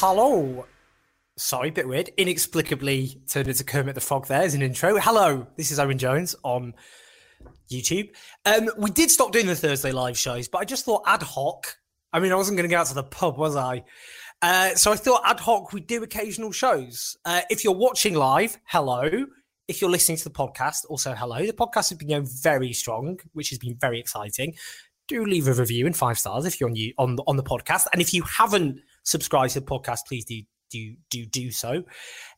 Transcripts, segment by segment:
Hello. Sorry, bit weird. Inexplicably turned into Kermit the Frog there as an intro. Hello, this is Owen Jones on YouTube. Um, we did stop doing the Thursday live shows, but I just thought ad hoc. I mean, I wasn't going to go out to the pub, was I? Uh, so I thought ad hoc we do occasional shows. Uh, if you're watching live, hello. If you're listening to the podcast, also hello. The podcast has been going very strong, which has been very exciting. Do leave a review and five stars if you're on you on the, on the podcast, and if you haven't subscribed to the podcast, please do do do do so.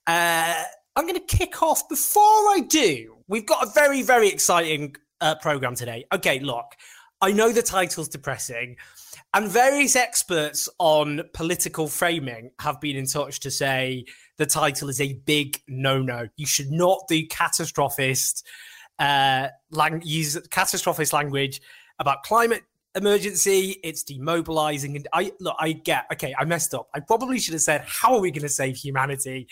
Uh, I'm going to kick off. Before I do, we've got a very very exciting uh, program today. Okay, look, I know the title's depressing, and various experts on political framing have been in touch to say the title is a big no-no. You should not do catastrophist uh, lang- use catastrophist language about climate emergency. It's demobilizing, and I look. I get okay. I messed up. I probably should have said, "How are we going to save humanity?"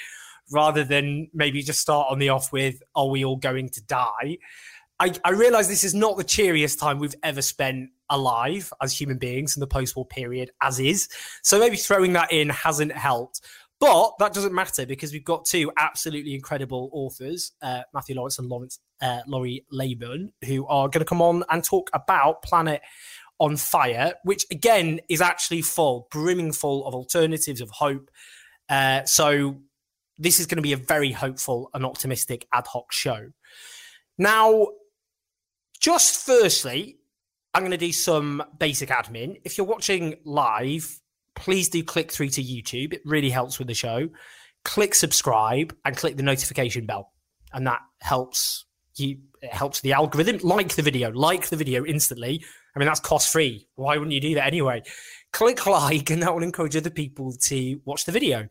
rather than maybe just start on the off with, "Are we all going to die?" I, I realize this is not the cheeriest time we've ever spent alive as human beings in the post-war period, as is. So maybe throwing that in hasn't helped. But that doesn't matter because we've got two absolutely incredible authors, uh, Mathew Lawrence and Lawrence uh, Laurie Laybourn, who are going to come on and talk about Planet on Fire, which again is actually full, brimming full of alternatives of hope. Uh, so this is going to be a very hopeful and optimistic ad hoc show. Now, just firstly, I'm going to do some basic admin. If you're watching live, please do click through to YouTube. It really helps with the show. Click subscribe and click the notification bell, and that helps you. It helps the algorithm. Like the video, like the video instantly. I mean, that's cost free. Why wouldn't you do that anyway? Click like, and that will encourage other people to watch the video.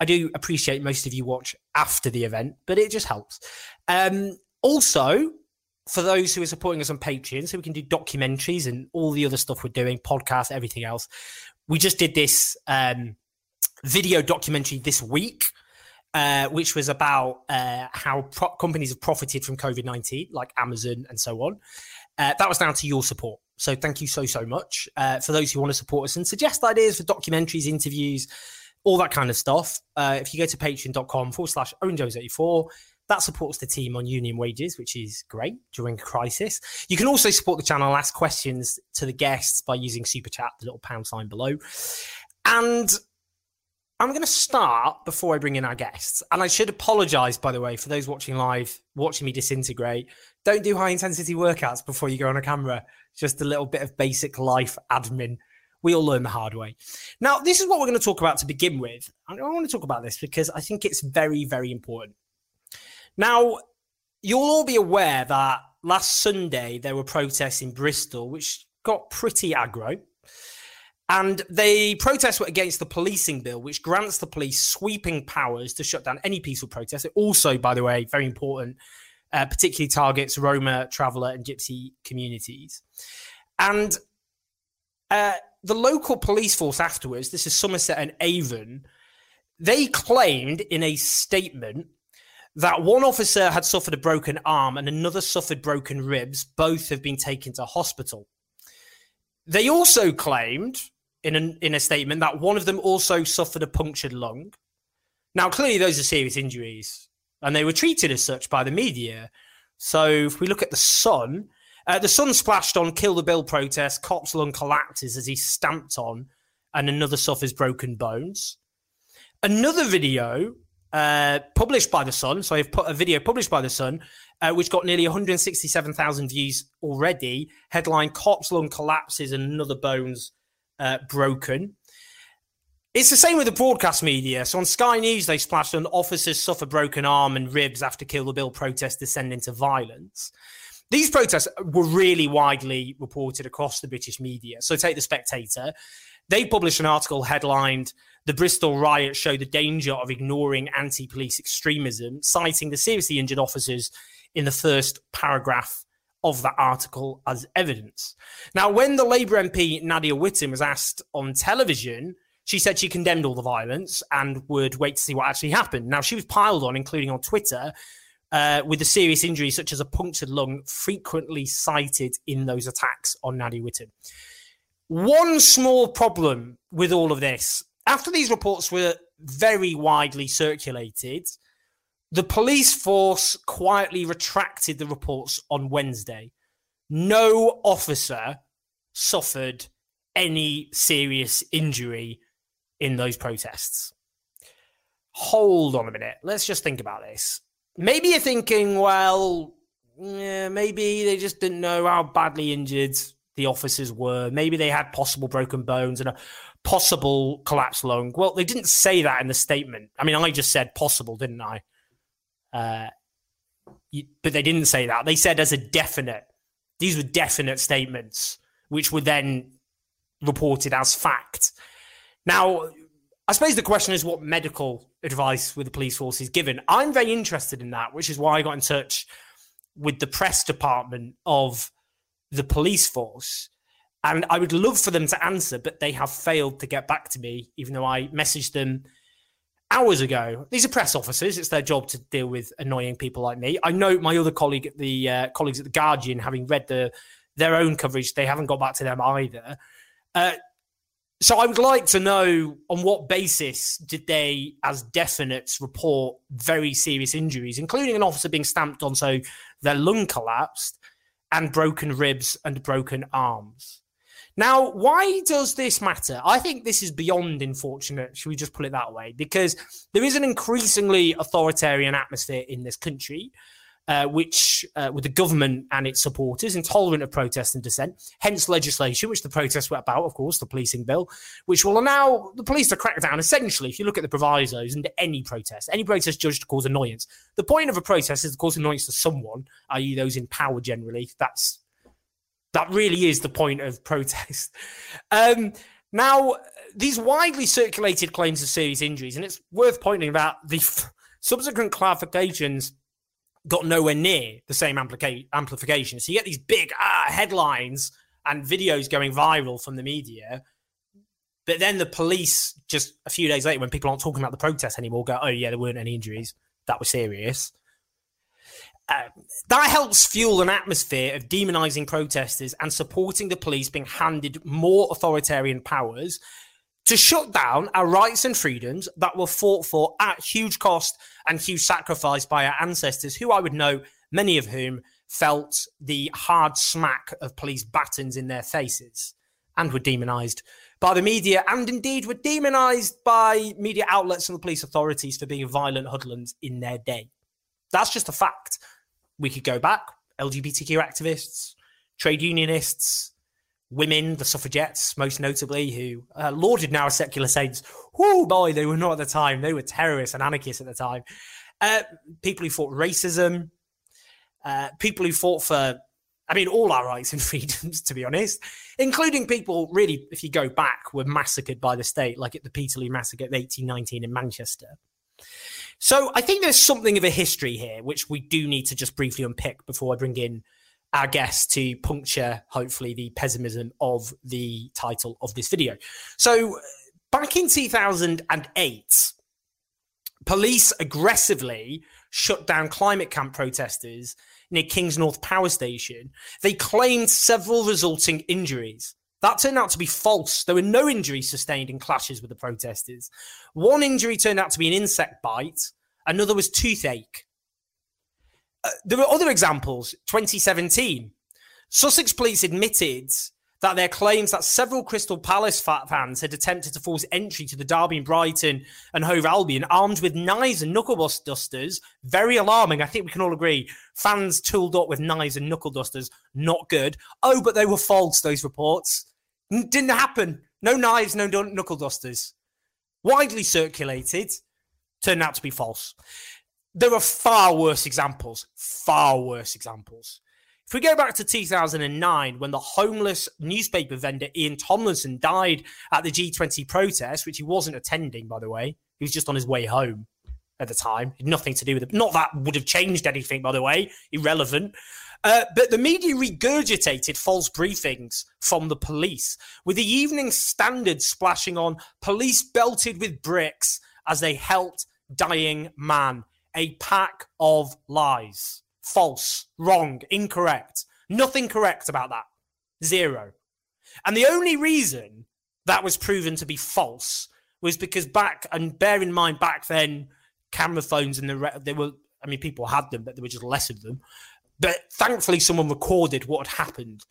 I do appreciate most of you watch after the event, but it just helps. Um, also, for those who are supporting us on Patreon, so we can do documentaries and all the other stuff we're doing, podcasts, everything else. We just did this um, video documentary this week, uh, which was about uh, how pro- companies have profited from COVID 19, like Amazon and so on. Uh, that was down to your support. So thank you so, so much. Uh, for those who want to support us and suggest ideas for documentaries, interviews, all that kind of stuff, uh, if you go to patreon.com forward slash Owen Jones 84, that supports the team on union wages, which is great during a crisis. You can also support the channel ask questions to the guests by using Super Chat, the little pound sign below. And I'm going to start before I bring in our guests. And I should apologize, by the way, for those watching live, watching me disintegrate. Don't do high intensity workouts before you go on a camera. Just a little bit of basic life admin. We all learn the hard way. Now, this is what we're going to talk about to begin with. I want to talk about this because I think it's very, very important. Now, you'll all be aware that last Sunday there were protests in Bristol, which got pretty aggro. And the protests were against the policing bill, which grants the police sweeping powers to shut down any peaceful protest. It also, by the way, very important, uh, particularly targets Roma, traveller, and Gypsy communities. And uh, the local police force afterwards, this is Somerset and Avon, they claimed in a statement that one officer had suffered a broken arm and another suffered broken ribs. Both have been taken to hospital. They also claimed in a, in a statement that one of them also suffered a punctured lung. Now, clearly, those are serious injuries, and they were treated as such by the media. So, if we look at the Sun, uh, the Sun splashed on Kill the Bill protest, cop's lung collapses as he's stamped on, and another suffers broken bones. Another video uh, published by the Sun. So I've put a video published by the Sun, uh, which got nearly 167,000 views already. Headline: Cop's lung collapses and another bones uh, broken. It's the same with the broadcast media. So on Sky News, they splashed on officers suffer broken arm and ribs after Kill the Bill protests descend into violence. These protests were really widely reported across the British media. So take The Spectator. They published an article headlined The Bristol riot show the danger of ignoring anti police extremism, citing the seriously injured officers in the first paragraph of that article as evidence. Now, when the Labour MP Nadia Whittome was asked on television, she said she condemned all the violence and would wait to see what actually happened. Now, she was piled on, including on Twitter, uh, with the serious injuries such as a punctured lung frequently cited in those attacks on Nadia Whittome. One small problem with all of this after these reports were very widely circulated, the police force quietly retracted the reports on Wednesday. No officer suffered any serious injury in those protests. Hold on a minute. Let's just think about this. Maybe you're thinking, well, yeah, maybe they just didn't know how badly injured the officers were. Maybe they had possible broken bones and a possible collapsed lung. Well, they didn't say that in the statement. I mean, I just said possible, didn't I? Uh, but they didn't say that. They said as a definite. These were definite statements, which were then reported as fact. Now, I suppose the question is what medical advice with the police force is given. I'm very interested in that, which is why I got in touch with the press department of the police force. And I would love for them to answer, but they have failed to get back to me, even though I messaged them hours ago. These are press officers; it's their job to deal with annoying people like me. I know my other colleague, at the uh, colleagues at the Guardian, having read the their own coverage, they haven't got back to them either. Uh, so I would like to know on what basis did they, as definites, report very serious injuries, including an officer being stamped on so their lung collapsed and broken ribs and broken arms. Now, why does this matter? I think this is beyond unfortunate. Should we just put it that way? Because there is an increasingly authoritarian atmosphere in this country uh, which, uh, with the government and its supporters, intolerant of protest and dissent, hence legislation, which the protests were about, of course, the policing bill, which will allow the police to crack down. Essentially, if you look at the provisos into any protest, any protest judged to cause annoyance, the point of a protest is to cause annoyance to someone, i.e., those in power generally. That's that really is the point of protest. Um, now, these widely circulated claims of serious injuries, and it's worth pointing out the f- subsequent clarifications got nowhere near the same amplica- amplification. So you get these big ah, headlines and videos going viral from the media. But then the police, just a few days later, when people aren't talking about the protest anymore, go, oh, yeah, there weren't any injuries. That was serious. Uh, that helps fuel an atmosphere of demonizing protesters and supporting the police being handed more authoritarian powers to shut down our rights and freedoms that were fought for at huge cost and huge sacrifice by our ancestors, who I would know, many of whom felt the hard smack of police batons in their faces and were demonized by the media and indeed were demonized by media outlets and the police authorities for being violent hoodlums in their day. That's just a fact. We could go back, LGBTQ activists, trade unionists, women, the suffragettes, most notably, who uh, lauded now as secular saints. Oh boy, they were not at the time. They were terrorists and anarchists at the time. Uh, people who fought racism, uh, people who fought for, I mean, all our rights and freedoms, to be honest, including people really, if you go back, were massacred by the state, like at the Peterloo massacre of 1819 in Manchester. So I think there's something of a history here, which we do need to just briefly unpick before I bring in our guest to puncture, hopefully, the pessimism of the title of this video. So, back in 2008, police aggressively shut down climate camp protesters near Kingsnorth Power Station. They claimed several resulting injuries. That turned out to be false. There were no injuries sustained in clashes with the protesters. One injury turned out to be an insect bite, another was toothache. Uh, there were other examples. 2017, Sussex police admitted that their claims that several Crystal Palace fans had attempted to force entry to the Derby and Brighton and Hove Albion armed with knives and knuckle dusters. Very alarming. I think we can all agree. Fans tooled up with knives and knuckle dusters, not good. Oh, but they were false, those reports. Didn't happen. No knives, no knuckle dusters. widely circulated, turned out to be false. There are far worse examples, far worse examples. If we go back to 2009, when the homeless newspaper vendor Ian Tomlinson died at the G20 protest, which he wasn't attending, by the way, he was just on his way home at the time. Nothing to do with it. Not that would have changed anything, by the way, irrelevant. Uh, but the media regurgitated false briefings from the police, with the Evening Standard splashing on police belted with bricks as they helped dying man. A pack of lies false, wrong, incorrect. Nothing correct about that. Zero. And the only reason that was proven to be false was because back, and bear in mind, back then, camera phones and the re- they were, I mean, people had them, but there were just less of them. But thankfully, someone recorded what had happened.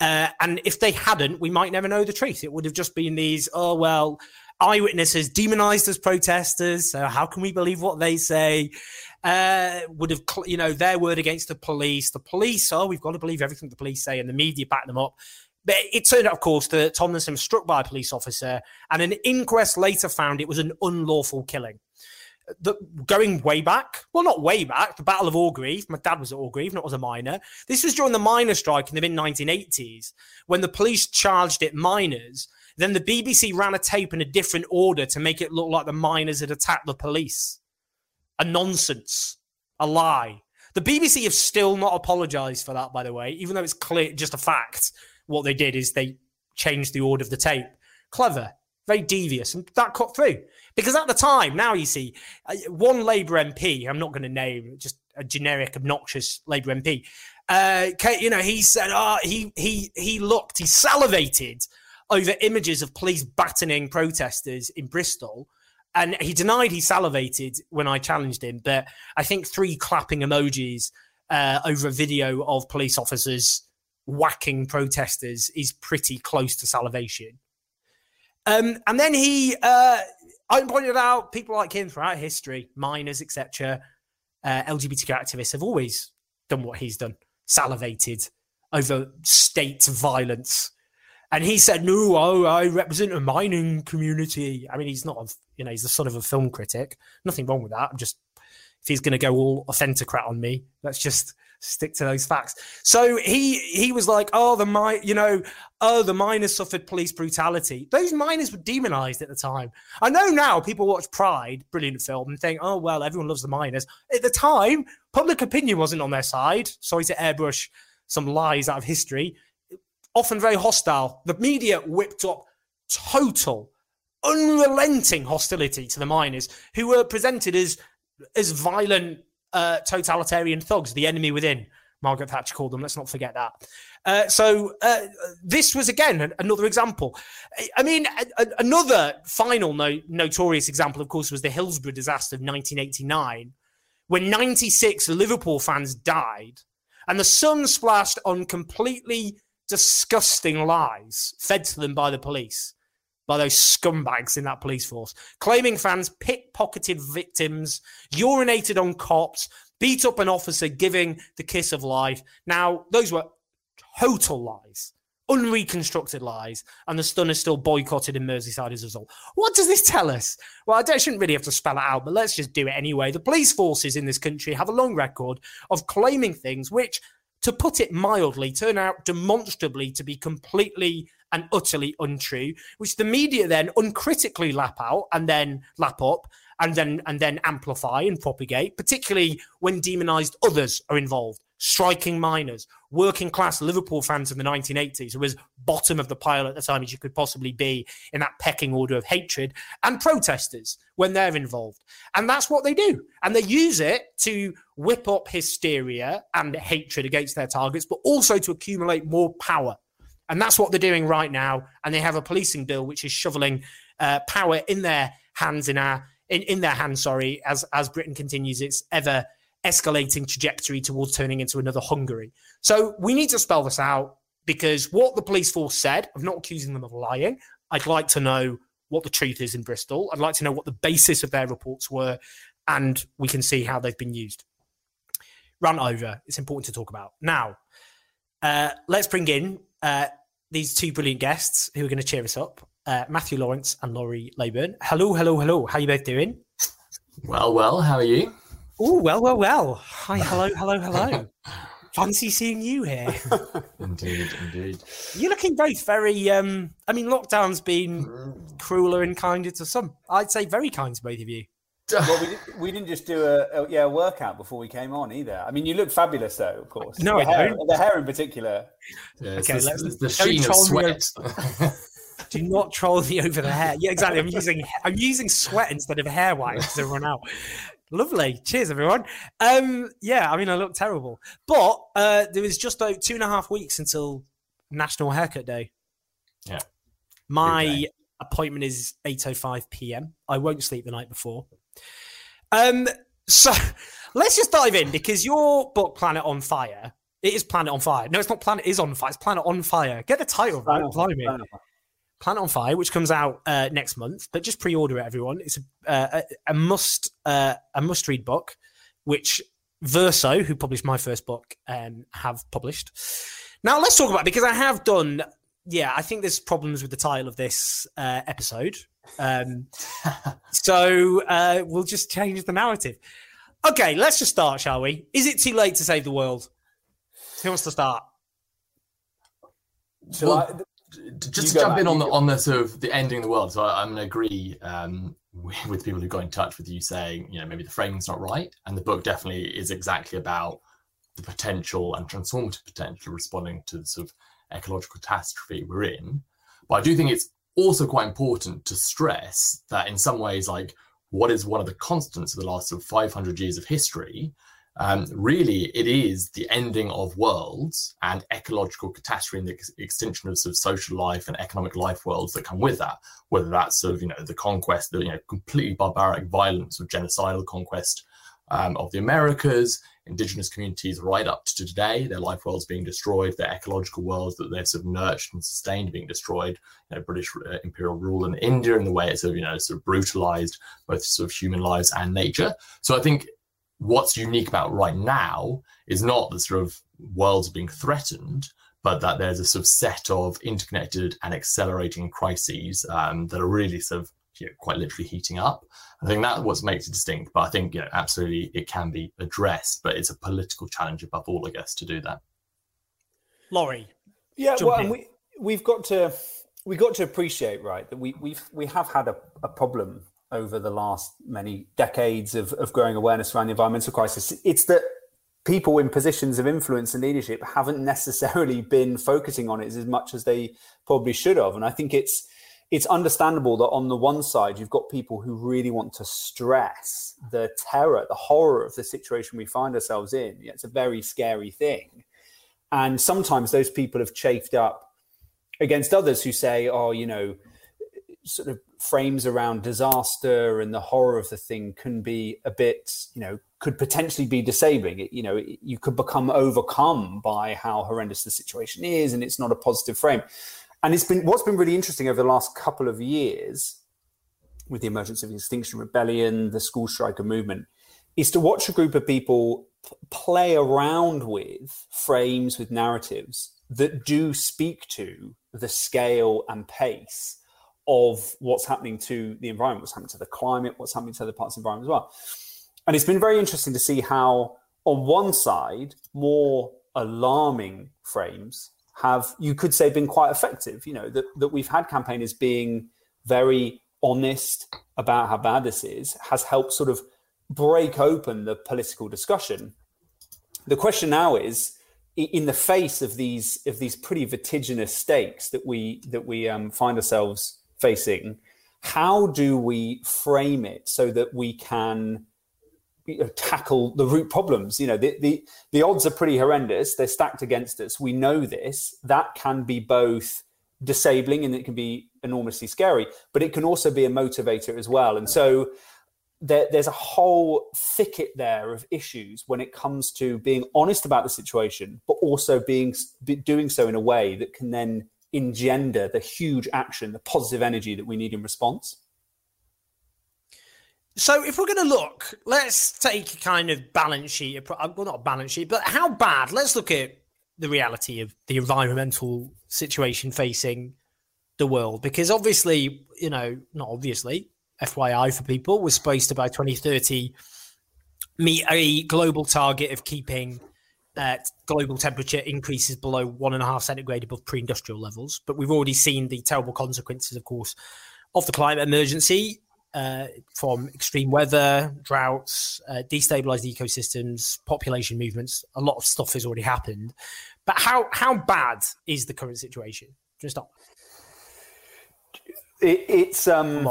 Uh, and if they hadn't, we might never know the truth. It would have just been these, oh, well, eyewitnesses demonized as protesters. So how can we believe what they say? uh, would have, you know, their word against the police. The police, oh, we've got to believe everything the police say, and the media back them up. But it turned out, of course, that Tomlinson was struck by a police officer, and an inquest later found it was an unlawful killing. The, going way back, well, not way back, the Battle of Orgreave. My dad was at Orgreave, not as a miner. This was during the miner strike in the mid 1980s when the police charged it miners. Then the BBC ran a tape in a different order to make it look like the miners had attacked the police a nonsense, a lie. The BBC have still not apologized for that, by the way, even though it's clear, just a fact. What they did is they changed the order of the tape. Clever, very devious, and that cut through. Because at the time, now you see, uh, one Labour MP, I'm not going to name, just a generic, obnoxious Labour MP, uh, you know, he said, oh, he, he, he looked, he salivated over images of police battening protesters in Bristol and he denied he salivated when I challenged him, but I think three clapping emojis uh, over a video of police officers whacking protesters is pretty close to salivation. Um, and then he, uh, I pointed out people like him throughout history, miners, etc., uh, LGBTQ activists have always done what he's done, salivated over state violence and he said, "No, I, I, represent a mining community." I mean, he's not, a, you know, he's the son of a film critic. Nothing wrong with that. I'm just, if he's going to go all authentocrat on me, let's just stick to those facts. So he he was like, "Oh, the mine, you know, oh, the miners suffered police brutality." Those miners were demonized at the time. I know now people watch Pride, brilliant film, and think, "Oh, well, everyone loves the miners." At the time, public opinion wasn't on their side. Sorry to airbrush some lies out of history often very hostile. The media whipped up total, unrelenting hostility to the miners, who were presented as as violent uh, totalitarian thugs, the enemy within. Margaret Thatcher called them. Let's not forget that. Uh, so uh, this was again another example. I mean, a, a, another final no, notorious example, of course, was the Hillsborough disaster of 1989, when 96 Liverpool fans died, and the sun splashed on completely disgusting lies fed to them by the police, by those scumbags in that police force, claiming fans pickpocketed victims, urinated on cops, beat up an officer giving the kiss of life. Now, those were total lies, unreconstructed lies, and the Sun is still boycotted in Merseyside as a result. What does this tell us? Well, I shouldn't really have to spell it out, but let's just do it anyway. The police forces in this country have a long record of claiming things which to put it mildly, turn out demonstrably to be completely and utterly untrue, which the media then uncritically lap out and then lap up and then and then amplify and propagate, particularly when demonized others are involved. Striking miners, working class Liverpool fans in the 1980s, who was bottom of the pile at the time as you could possibly be in that pecking order of hatred, and protesters when they're involved. And that's what they do. And they use it to whip up hysteria and hatred against their targets, but also to accumulate more power. And that's what they're doing right now. And they have a policing bill which is shoveling uh, power in their hands in our in, in their hands, sorry, as as Britain continues its ever escalating trajectory towards turning into another Hungary. So we need to spell this out because what the police force said, I'm not accusing them of lying. I'd like to know what the truth is in Bristol. I'd like to know what the basis of their reports were, and we can see how they've been used. Run over. It's important to talk about. Now, uh, let's bring in uh, these two brilliant guests who are going to cheer us up. uh, Mathew Lawrence and Laurie Laybourn. Hello, hello, hello. How are you both doing? Well, well, how are you? Oh, well, well, well. Hi, hello, hello, hello. Fancy seeing you here. indeed, indeed. You're looking both very. Um, I mean, lockdown's been crueler and kinder to some. I'd say very kind to both of you. well, we, did, we didn't just do a, a, yeah a workout before we came on either. I mean, you look fabulous though, of course. No, the I hair, don't. The hair in particular. Yeah, Okay, the, let's- it's the don't sheen of troll me sweat. Do not troll me over the hair. Yeah, exactly. I'm using I'm using sweat instead of hair wax to run out. Lovely. Cheers, everyone. Um, yeah, I mean, I look terrible, but uh, there was just like two and a half weeks until National Haircut Day. Yeah. My Big day. appointment is 8:05 p.m. I won't sleep the night before. Um, so let's just dive in because your book, Planet on Fire, it is Planet on Fire. No, it's not Planet is on Fire. It's Planet on Fire. Get the title right. Blimey. Planet on Fire, which comes out uh, next month, but just pre-order it, everyone. It's a, uh, a, a must uh, a must read book, which Verso, who published my first book, um, have published. Now let's talk about it, because I have done. Yeah, I think there's problems with the title of this uh, episode, um, so uh, we'll just change the narrative. Okay, let's just start, shall we? Is it too late to save the world? Who wants to start? Shall Well, I- Just You to jump in on the on the sort of the ending of the world. So I, I'm going to agree um, with, with people who got in touch with you saying, you know, maybe the framing's not right, and the book definitely is exactly about the potential and transformative potential responding to the sort of ecological catastrophe we're in. But I do think it's also quite important to stress that in some ways, like what is one of the constants of the last sort of 500 years of history, um, really it is the ending of worlds and ecological catastrophe and the ex- extinction of sort of social life and economic life worlds that come with that, whether that's sort of, you know, the conquest, the, you know, completely barbaric violence or genocidal conquest um, of the Americas, indigenous communities right up to today, their life worlds being destroyed, their ecological worlds that they've sort of nurtured and sustained being destroyed, you know, British uh, imperial rule in India and the way it's sort of, you know, sort of brutalized both sort of human lives and nature. So I think what's unique about right now is not the sort of worlds being threatened, but that there's a sort of set of interconnected and accelerating crises um, that are really sort of you know, quite literally heating up. I think that's what makes it distinct. But I think you know absolutely it can be addressed, but it's a political challenge above all, I guess, to do that. Laurie. Yeah, well, in. and we we've got to we've got to appreciate right that we we've we have had a, a problem over the last many decades of, of growing awareness around the environmental crisis. It's that people in positions of influence and leadership haven't necessarily been focusing on it as much as they probably should have. And I think it's it's understandable that on the one side you've got people who really want to stress the terror, the horror of the situation we find ourselves in. Yeah, It's a very scary thing. And sometimes those people have chafed up against others who say, oh, you know, sort of frames around disaster and the horror of the thing can be a bit, you know, could potentially be disabling. It, you know, it- you could become overcome by how horrendous the situation is, and it's not a positive frame. And it's been what's been really interesting over the last couple of years with the emergence of the Extinction Rebellion, the school striker movement, is to watch a group of people p- play around with frames, with narratives that do speak to the scale and pace of what's happening to the environment, what's happening to the climate, what's happening to other parts of the environment as well. And it's been very interesting to see how, on one side, more alarming frames have, you could say, been quite effective. You know, that, that we've had campaigners being very honest about how bad this is has helped sort of break open the political discussion. The question now is, in the face of these of these pretty vertiginous stakes that we that we um, find ourselves facing, how do we frame it so that we can you know, tackle the root problems? You know, the, the the odds are pretty horrendous. They're stacked against us. We know this. That can be both disabling and it can be enormously scary, but it can also be a motivator as well. And so there, there's a whole thicket there of issues when it comes to being honest about the situation, but also being be doing so in a way that can then engender the huge action, the positive energy that we need in response. So if we're going to look, let's take a kind of balance sheet. appro- uh, Well, not a balance sheet, but how bad? Let's look at the reality of the environmental situation facing the world? Because obviously, you know, not obviously, FYI for people, we're supposed to by 2030 meet a global target of keeping uh, global temperature increases below one and a half centigrade above pre-industrial levels. But we've already seen the terrible consequences, of course, of the climate emergency uh, from extreme weather, droughts, uh, destabilized ecosystems, population movements. A lot of stuff has already happened. But how how bad is the current situation? Just stop. It, it's um,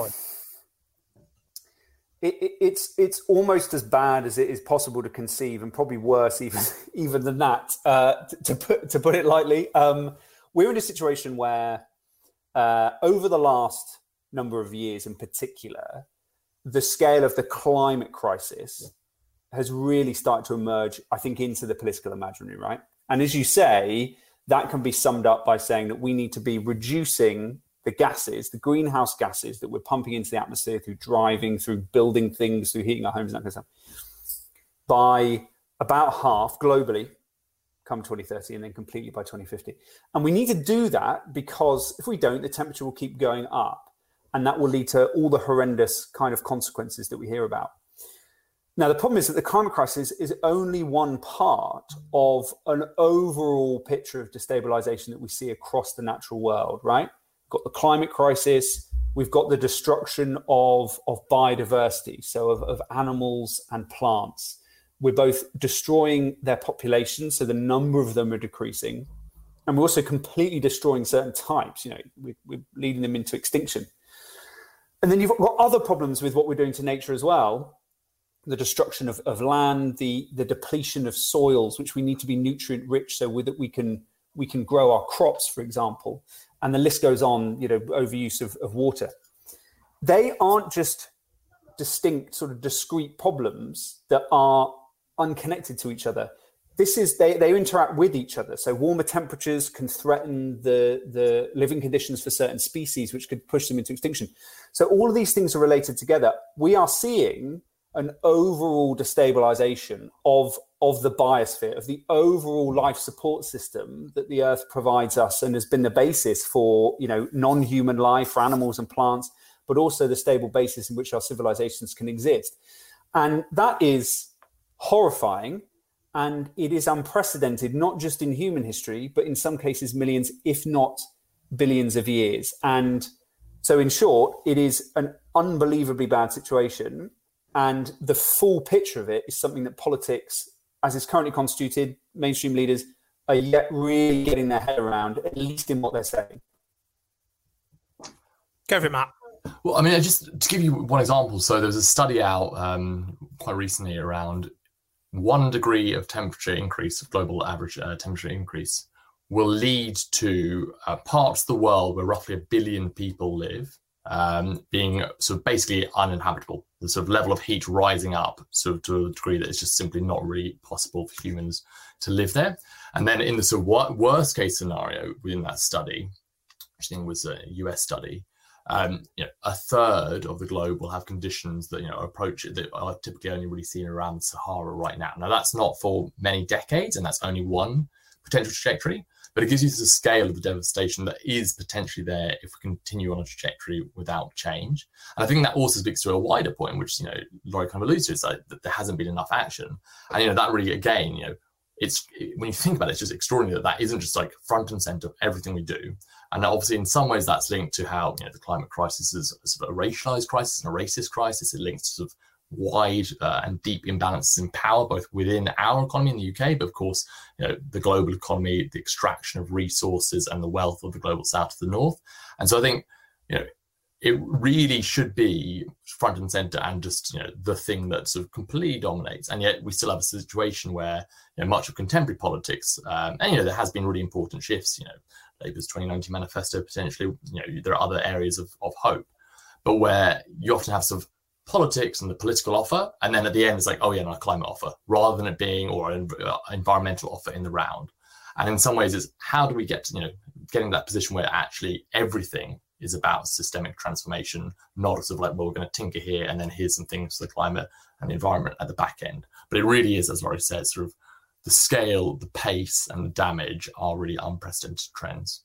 it, it, it's it's almost as bad as it is possible to conceive, and probably worse even even than that. Uh, to, to, put to put it lightly, um, we're in a situation where uh, over the last number of years, in particular, the scale of the climate crisis has really started to emerge. I think into the political imaginary, right? And as you say, that can be summed up by saying that we need to be reducing the gases, the greenhouse gases that we're pumping into the atmosphere through driving, through building things, through heating our homes, and that kind of stuff, by about half globally come 2030 and then completely by 2050. And we need to do that because if we don't, the temperature will keep going up and that will lead to all the horrendous kind of consequences that we hear about. Now, the problem is that the climate crisis is only one part of an overall picture of destabilization that we see across the natural world, right? Got the climate crisis, we've got the destruction of, of biodiversity, so of, of animals and plants. We're both destroying their populations, so the number of them are decreasing, and we're also completely destroying certain types. You know, we, we're leading them into extinction. And then you've got other problems with what we're doing to nature as well the destruction of, of land, the, the depletion of soils, which we need to be nutrient rich so that we can we can grow our crops, for example and the list goes on, you know, overuse of, of water. They aren't just distinct, sort of discrete problems that are unconnected to each other. This is they, they interact with each other. So warmer temperatures can threaten the, the living conditions for certain species, which could push them into extinction. So all of these things are related together. We are seeing an overall destabilization of of the biosphere, of the overall life support system that the Earth provides us, and has been the basis for you know non-human life for animals and plants, but also the stable basis in which our civilizations can exist, and that is horrifying, and it is unprecedented, not just in human history, but in some cases millions, if not billions of years, and so in short, it is an unbelievably bad situation and the full picture of it is something that politics, as it's currently constituted, mainstream leaders are yet really getting their head around, at least in what they're saying. Go for it, Matt. Well, I mean, just to give you one example, so there was a study out um, quite recently around one degree of temperature increase, of global average uh, temperature increase, will lead to uh, parts of the world where roughly a billion people live um, being sort of basically uninhabitable. The sort of level of heat rising up sort of to a degree that it's just simply not really possible for humans to live there. And then in the sort of worst case scenario within that study, which I think was a US study, um, you know, a third of the globe will have conditions that you know approach that are typically only really seen around the Sahara right now. Now that's not for many decades, and that's only one potential trajectory but it gives you the scale of the devastation that is potentially there if we continue on a trajectory without change. And I think that also speaks to a wider point, which you know Laurie kind of alludes to, is that, that there hasn't been enough action, and you know that really again, you know, it's when you think about it, it's just extraordinary that that isn't just like front and center of everything we do. And obviously, in some ways, that's linked to how you know the climate crisis is sort of a racialized crisis and a racist crisis. It links to sort of wide uh, and deep imbalances in power, both within our economy in the UK, but of course, you know, the global economy, the extraction of resources, and the wealth of the global south to the north. And so I think, you know, it really should be front and center and just you know the thing that sort of completely dominates and yet we still have a situation where you know much of contemporary politics um, and you know there has been really important shifts you know labour's 2019 manifesto potentially you know there are other areas of, of hope but where you often have sort of politics and the political offer, and then at the end it's like, oh yeah, no, a climate offer, rather than it being or an uh, environmental offer in the round. And in some ways, it's how do we get to you know getting that position where actually everything is about systemic transformation, not sort of like, well, we're going to tinker here and then here's some things for the climate and the environment at the back end. But it really is, as Laurie said, sort of the scale, the pace, and the damage are really unprecedented trends.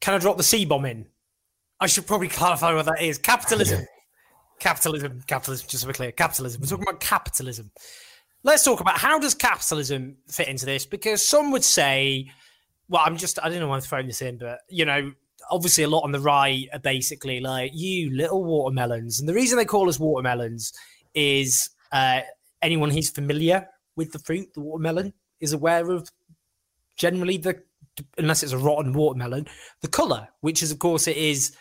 Can I drop the C bomb in? I should probably clarify what that is. Capitalism. capitalism. Capitalism. Just to be clear, capitalism. We're talking about capitalism. Let's talk about how does capitalism fit into this? Because some would say, well, I'm just I don't know why I'm throwing this in, but you know, obviously a lot on the right are basically like you little watermelons, and the reason they call us watermelons is uh, anyone who's familiar with the fruit, the watermelon, is aware of generally the unless it's a rotten watermelon, the color, which is of course it is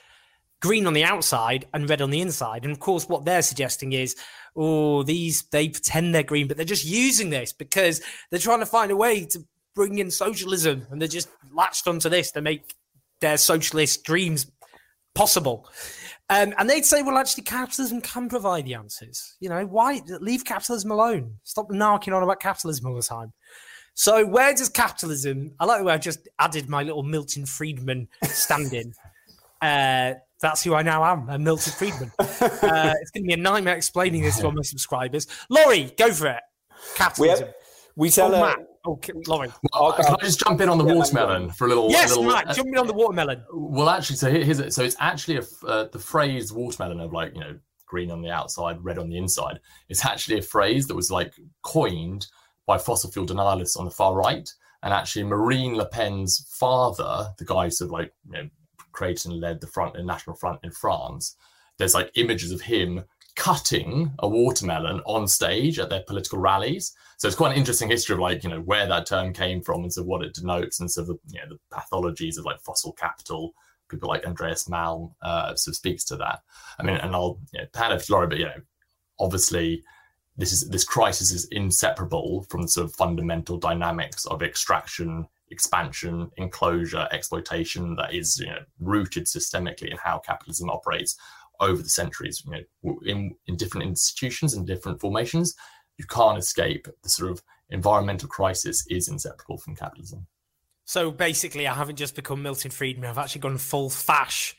green on the outside and red on the inside. And of course, what they're suggesting is, oh, these they pretend they're green, but they're just using this because they're trying to find a way to bring in socialism, and they're just latched onto this to make their socialist dreams possible. Um, and they'd say, well, actually, capitalism can provide the answers. You know, why leave capitalism alone? Stop narking on about capitalism all the time. So where does capitalism? I like the way I just added my little Milton Friedman stand-in. uh, that's who I now am, a Milton Friedman. Uh, it's going to be a nightmare explaining this to all my subscribers. Laurie, go for it. Capitalism. We, we tell oh, uh, Matt. Okay, Laurie. Well, can I just jump in on the Yeah, watermelon for a little? Yes, a little, Matt. Jump in on the watermelon. Well, actually, so here's it. So it's actually a, f- uh, the phrase watermelon of like you know green on the outside, red on the inside. It's actually a phrase that was like coined by fossil fuel denialists on the far right, and actually Marine Le Pen's father, the guy who sort of like you know created and led the front, the National Front in France. There's like images of him cutting a watermelon on stage at their political rallies. So it's quite an interesting history of like, you know, where that term came from and so what it denotes and sort of, you know, the pathologies of like fossil capital. People like Andreas Malm uh, sort of speaks to that. I mean, and I'll you know, hand over to but you know, obviously this is this crisis is inseparable from the sort of fundamental dynamics of extraction, expansion, enclosure, exploitation that is you know, rooted systemically in how capitalism operates over the centuries. You know, in in different institutions and different formations, you can't escape the sort of environmental crisis is inseparable from capitalism. So basically, I haven't just become Milton Friedman. I've actually gone full fash.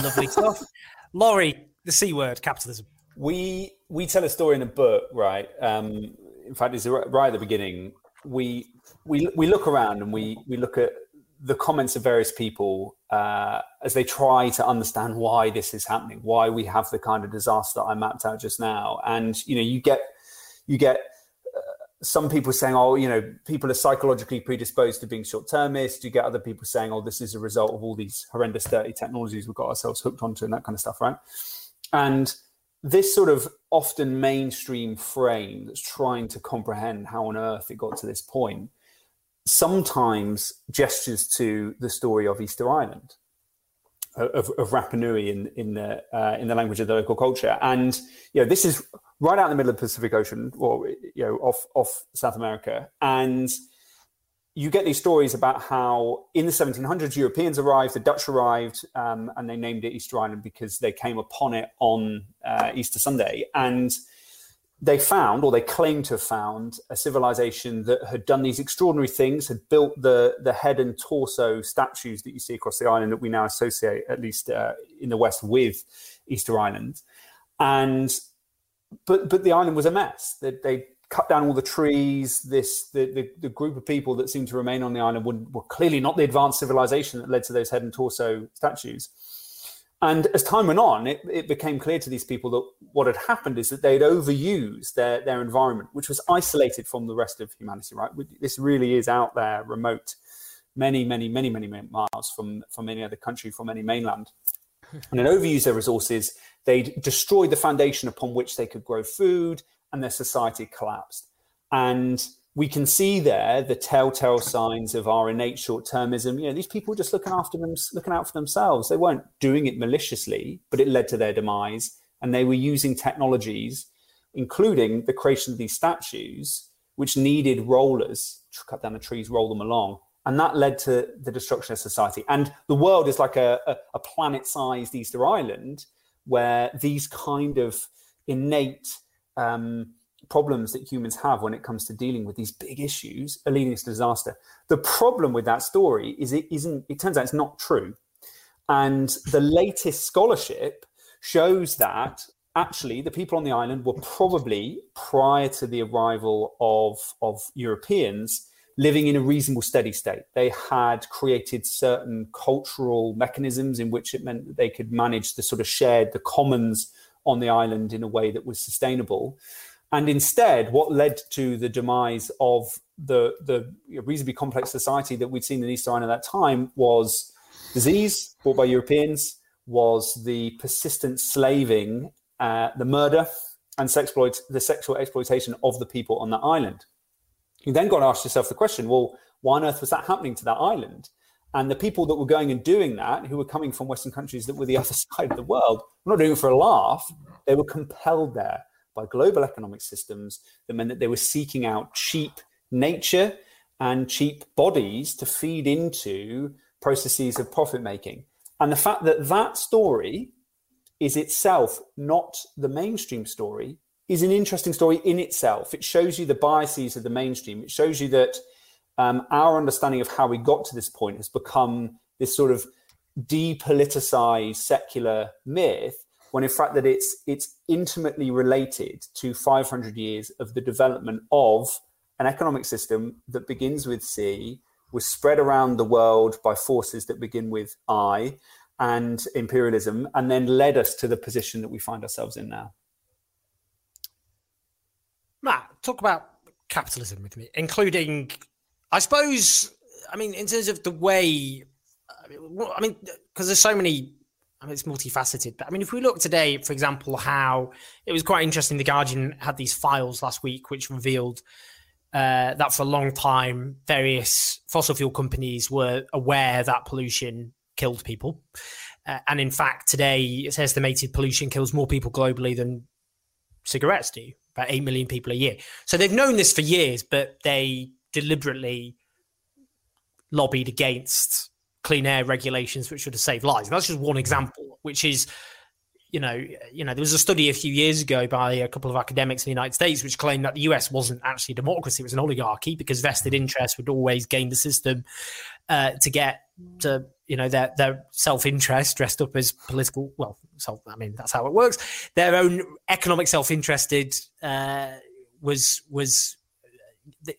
Lovely stuff. Laurie, the C word, capitalism. we we tell a story in a book, right? Um, in fact, it's right right at the beginning. We we we look around and we we look at the comments of various people uh, as they try to understand why this is happening, why we have the kind of disaster I mapped out just now, and you know, you get you get uh, some people saying, oh, you know, people are psychologically predisposed to being short termist. You get other people saying, oh, this is a result of all these horrendous, dirty technologies we've got ourselves hooked onto and that kind of stuff, right? And this sort of often mainstream frame that's trying to comprehend how on earth it got to this point sometimes gestures to the story of Easter Island. Of, of Rapa Nui in in the uh, in the language of the local culture, and you know this is right out in the middle of the Pacific Ocean, or you know off off South America, and you get these stories about how in the 1700s Europeans arrived, the Dutch arrived, um, and they named it Easter Island because they came upon it on uh, Easter Sunday, and they found, or they claimed to have found, a civilization that had done these extraordinary things, had built the the head and torso statues that you see across the island that we now associate, at least uh, in the West, with Easter Island, and but but the island was a mess. They, they cut down all the trees. This the, the, the group of people that seemed to remain on the island were, were clearly not the advanced civilization that led to those head and torso statues. And as time went on, it, it became clear to these people that what had happened is that they'd overused their, their environment, which was isolated from the rest of humanity, right? This really is out there, remote, many, many, many, many, miles from, from any other country, from any mainland. And they'd overused their resources. They'd destroyed the foundation upon which they could grow food, and their society collapsed. And we can see there the telltale signs of our innate short-termism. You know, these people were just looking after them, looking out for themselves. They weren't doing it maliciously, but it led to their demise. And they were using technologies, including the creation of these statues, which needed rollers to cut down the trees, roll them along. And that led to the destruction of society. And the world is like a, a, a planet-sized Easter Island where these kind of innate um, problems that humans have when it comes to dealing with these big issues are leading to disaster. The problem with that story is it isn't, it turns out it's not true. And the latest scholarship shows that actually the people on the island were probably prior to the arrival of, of Europeans living in a reasonable steady state. They had created certain cultural mechanisms in which it meant that they could manage the sort of shared the commons on the island in a way that was sustainable. And instead, what led to the demise of the, the reasonably complex society that we'd seen in Easter Island at that time was disease brought by Europeans, was the persistent slaving, uh, the murder, and sexploit, the sexual exploitation of the people on that island. You then got to ask yourself the question well, why on earth was that happening to that island? And the people that were going and doing that, who were coming from Western countries that were the other side of the world, were not doing it for a laugh. They were compelled there by global economic systems that meant that they were seeking out cheap nature and cheap bodies to feed into processes of profit making. And the fact that that story is itself not the mainstream story is an interesting story in itself. It shows you the biases of the mainstream. It shows you that um, our understanding of how we got to this point has become this sort of depoliticized secular myth when in fact that it's it's intimately related to 500 years of the development of an economic system that begins with C was spread around the world by forces that begin with I and imperialism and then led us to the position that we find ourselves in now. Matt, talk about capitalism with me, including, I suppose, I mean, in terms of the way, I mean, because there's so many, I mean, it's multifaceted, but I mean, if we look today, for example, how it was quite interesting, The Guardian had these files last week which revealed uh, that for a long time, various fossil fuel companies were aware that pollution killed people. Uh, and in fact, today it's estimated pollution kills more people globally than cigarettes do about 8 million people a year. So they've known this for years, but they deliberately lobbied against clean air regulations, which would have saved lives. And that's just one example, which is, you know, you know, there was a study a few years ago by a couple of academics in the United States which claimed that the US wasn't actually a democracy; it was an oligarchy because vested interests would always gain the system uh, to get to you know their their self interest dressed up as political. Well, self. I mean that's how it works. Their own economic self interested uh, was was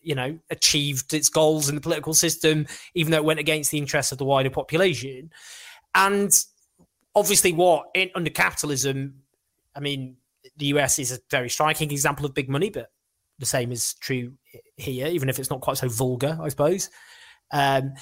you know achieved its goals in the political system, even though it went against the interests of the wider population. And obviously, what in, under capitalism, I mean, the US is a very striking example of big money, but the same is true here, even if it's not quite so vulgar, I suppose. Um,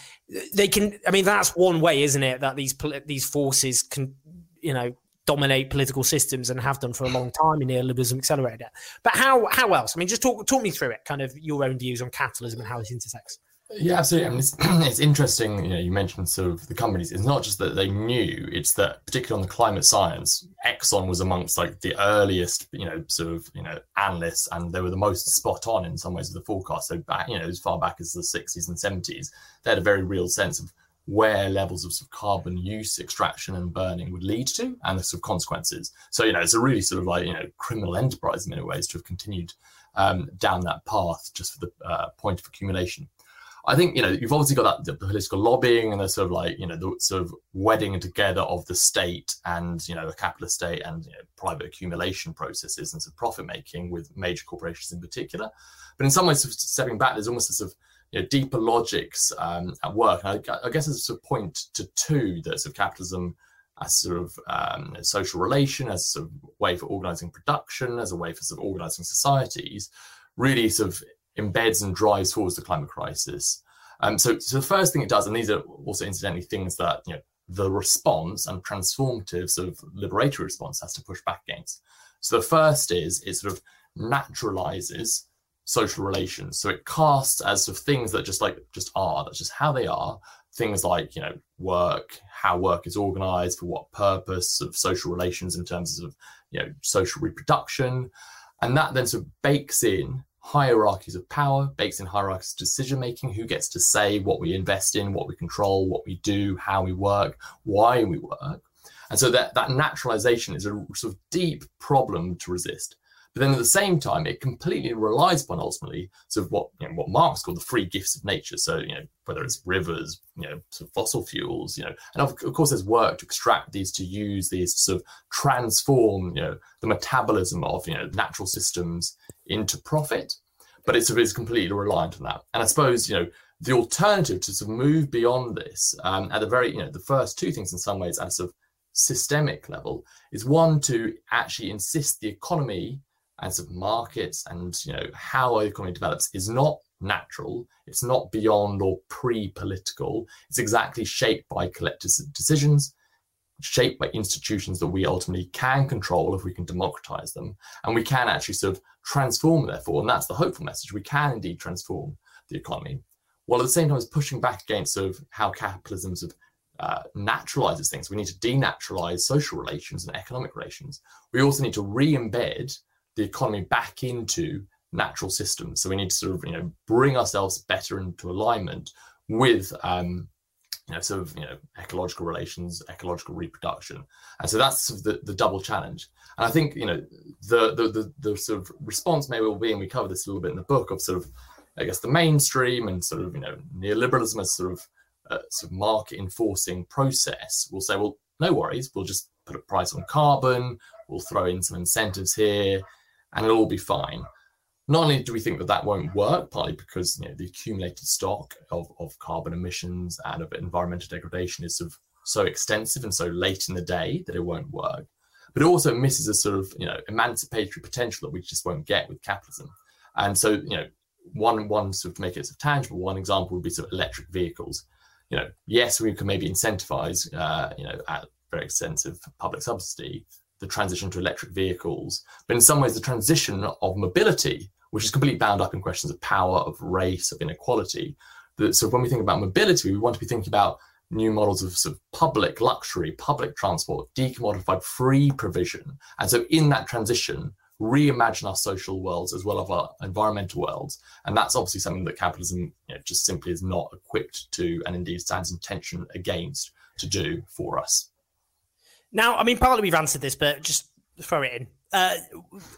they can. I mean, that's one way, isn't it? That these these forces can, you know, dominate political systems and have done for a long time in neoliberalism accelerated. But how how else? I mean, just talk talk me through it. Kind of your own views on capitalism and how it intersects. Yeah, absolutely. I mean, it's, it's interesting. You know, you mentioned sort of the companies. It's not just that they knew; it's that particularly on the climate science, Exxon was amongst like the earliest, you know, sort of you know analysts, and they were the most spot on in some ways of the forecast. So back, you know, as far back as the sixties and seventies, they had a very real sense of where levels of, sort of carbon use, extraction, and burning would lead to, and the sort of consequences. So you know, it's a really sort of like you know criminal enterprise in many ways to have continued um, down that path just for the uh, point of accumulation. I think you know you've obviously got that the political lobbying and the sort of like you know the sort of wedding together of the state and you know the capitalist state and you know, private accumulation processes and sort of profit making with major corporations in particular. But in some ways, stepping back, there's almost a sort of you know, deeper logics um, at work. I, I guess there's a point to two that sort of capitalism as sort of um, social relation, as a sort of way for organizing production, as a way for sort of organizing societies, really sort of embeds and drives towards the climate crisis. Um, so, so the first thing it does, and these are also incidentally things that you know the response and transformative sort of liberatory response has to push back against. So the first is it sort of naturalizes social relations. So it casts as sort of things that just like just are, that's just how they are. Things like you know work, how work is organized, for what purpose, of social relations in terms of you know social reproduction, and that then sort of bakes in hierarchies of power, bakes in hierarchies of decision making, who gets to say what we invest in, what we control, what we do, how we work, why we work. And so that, that naturalization is a sort of deep problem to resist. But then at the same time, it completely relies upon ultimately sort of what you know, what Marx called the free gifts of nature. So you know whether it's rivers, you know, sort of fossil fuels, you know, and of, of course there's work to extract these, to use these, to sort of transform you know the metabolism of you know natural systems into profit. but it's, completely reliant on that. And I suppose, you know, the alternative to sort of move beyond this um, at the very, you know, the first two things in some ways at a sort of systemic level is one to actually insist the economy sort of markets and you know how our economy develops is not natural. It's not beyond or pre-political. It's exactly shaped by collective decisions shaped by institutions that we ultimately can control if we can democratize them. And we can actually sort of transform therefore and that's the hopeful message we can indeed transform the economy while at the same time as pushing back against sort of how capitalism sort of uh, naturalizes things. We need to denaturalize social relations and economic relations. We also need to re-embed the economy back into natural systems so we need to sort of you know bring ourselves better into alignment with um, you know, sort of, you know, ecological relations, ecological reproduction. And so that's sort of the, the double challenge. And I think, you know, the, the, the, the sort of response may well be, and we cover this a little bit in the book, of sort of, I guess, the mainstream and sort of, you know, neoliberalism as sort of, uh, sort of market enforcing process will say, well, no worries, we'll just put a price on carbon, we'll throw in some incentives here, and it'll all be fine not only do we think that that won't work, partly because you know, the accumulated stock of, of carbon emissions and of environmental degradation is sort of so extensive and so late in the day that it won't work, but it also misses a sort of you know emancipatory potential that we just won't get with capitalism. And so you know one one sort of to make it sort of tangible, one example would be sort of electric vehicles. You know, yes, we can maybe incentivize uh, you know at very extensive public subsidy the transition to electric vehicles, but in some ways the transition of mobility which is completely bound up in questions of power, of race, of inequality. so when we think about mobility, we want to be thinking about new models of, sort of public luxury, public transport, decommodified free provision. And so in that transition, reimagine our social worlds as well as our environmental worlds. And that's obviously something that capitalism you know, just simply is not equipped to and indeed stands in tension against to do for us. Now, I mean, partly we've answered this, but just throw it in. Uh,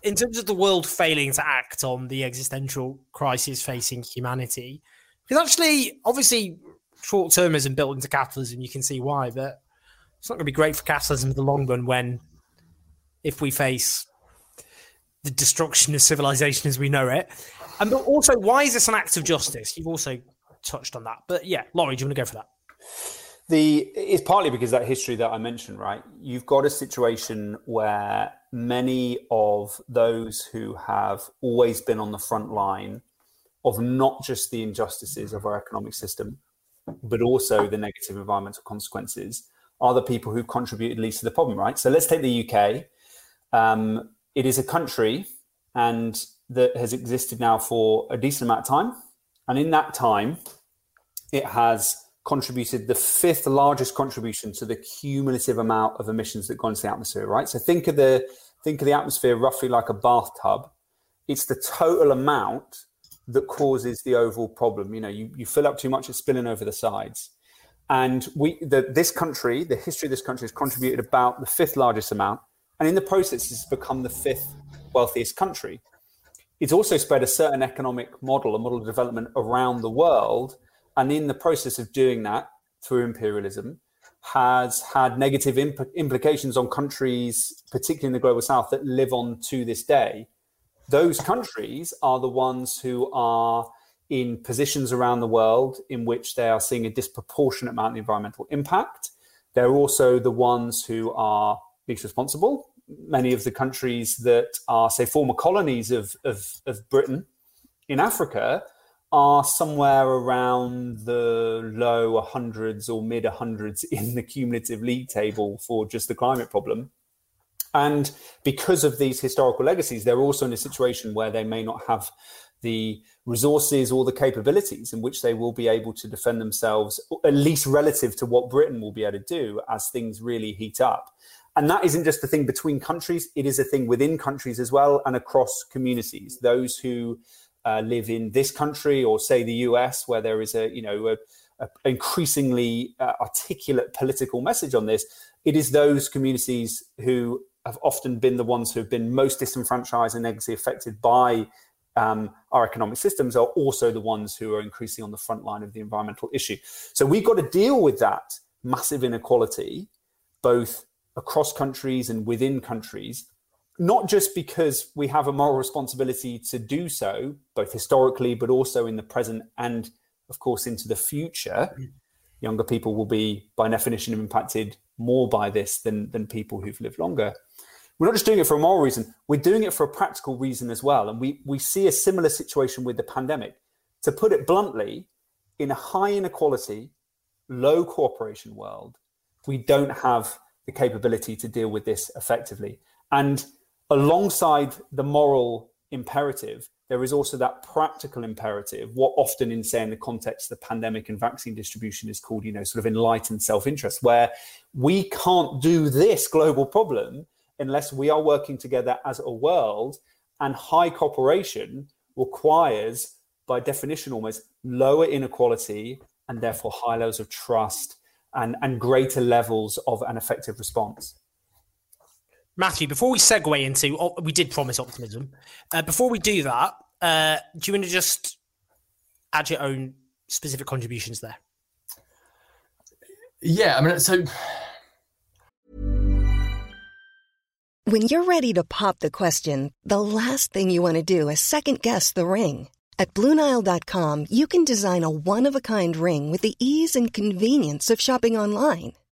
in terms of the world failing to act on the existential crisis facing humanity, because actually, obviously, short termism built into capitalism, you can see why, but it's not going to be great for capitalism in the long run when, if we face the destruction of civilization as we know it. And but also, why is this an act of justice? You've also touched on that, but yeah, Laurie, do you want to go for that? The it's partly because that history that I mentioned, right? You've got a situation where many of those who have always been on the front line of not just the injustices of our economic system, but also the negative environmental consequences, are the people who've contributed least to the problem, right? So let's take the UK. Um, it is a country and that has existed now for a decent amount of time. And in that time, it has contributed the fifth largest contribution to the cumulative amount of emissions that go into the atmosphere, right? So think of the think of the atmosphere roughly like a bathtub. It's the total amount that causes the overall problem. You know, you, you fill up too much, it's spilling over the sides. And we the, this country, the history of this country has contributed about the fifth largest amount. And in the process, it's become the fifth wealthiest country. It's also spread a certain economic model, a model of development around the world and in the process of doing that through imperialism, has had negative imp- implications on countries, particularly in the global south, that live on to this day. Those countries are the ones who are in positions around the world in which they are seeing a disproportionate amount of environmental impact. They're also the ones who are least responsible. Many of the countries that are, say, former colonies of, of, of Britain in Africa are somewhere around the low hundreds or mid hundreds in the cumulative league table for just the climate problem. And because of these historical legacies, they're also in a situation where they may not have the resources or the capabilities in which they will be able to defend themselves, at least relative to what Britain will be able to do as things really heat up. And that isn't just a thing between countries, it is a thing within countries as well and across communities. Those who uh, live in this country or say the US, where there is a you know a, a increasingly uh, articulate political message on this, it is those communities who have often been the ones who have been most disenfranchised and negatively affected by um, our economic systems are also the ones who are increasingly on the front line of the environmental issue. So we've got to deal with that massive inequality, both across countries and within countries, not just because we have a moral responsibility to do so, both historically, but also in the present and, of course, into the future. Mm. Younger people will be, by definition, impacted more by this than, than people who've lived longer. We're not just doing it for a moral reason, we're doing it for a practical reason as well. And we, we see a similar situation with the pandemic. To put it bluntly, in a high inequality, low cooperation world, we don't have the capability to deal with this effectively. And alongside the moral imperative, there is also that practical imperative, what often in say in the context of the pandemic and vaccine distribution is called, you know, sort of enlightened self-interest, where we can't do this global problem unless we are working together as a world. And high cooperation requires, by definition, almost lower inequality and therefore high levels of trust and, and greater levels of an effective response. Mathew, before we segue into, oh, we did promise optimism. Uh, before we do that, uh, do you want to just add your own specific contributions there? Yeah, I mean, so. When you're ready to pop the question, the last thing you want to do is second guess the ring. At Bluenile.com, you can design a one of a kind ring with the ease and convenience of shopping online.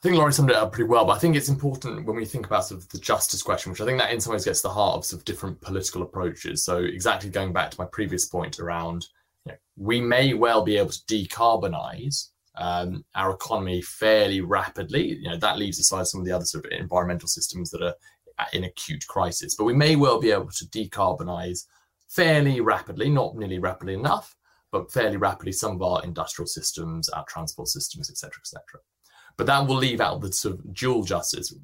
I think Laurie summed it up pretty well, but I think it's important when we think about sort of the justice question, which I think that in some ways gets to the heart of sort of different political approaches. So exactly going back to my previous point around, you know, we may well be able to decarbonize um, our economy fairly rapidly. You know, that leaves aside some of the other sort of environmental systems that are in acute crisis, but we may well be able to decarbonize fairly rapidly, not nearly rapidly enough, but fairly rapidly some of our industrial systems, our transport systems, etc., etc. But that will leave out the sort of dual justice.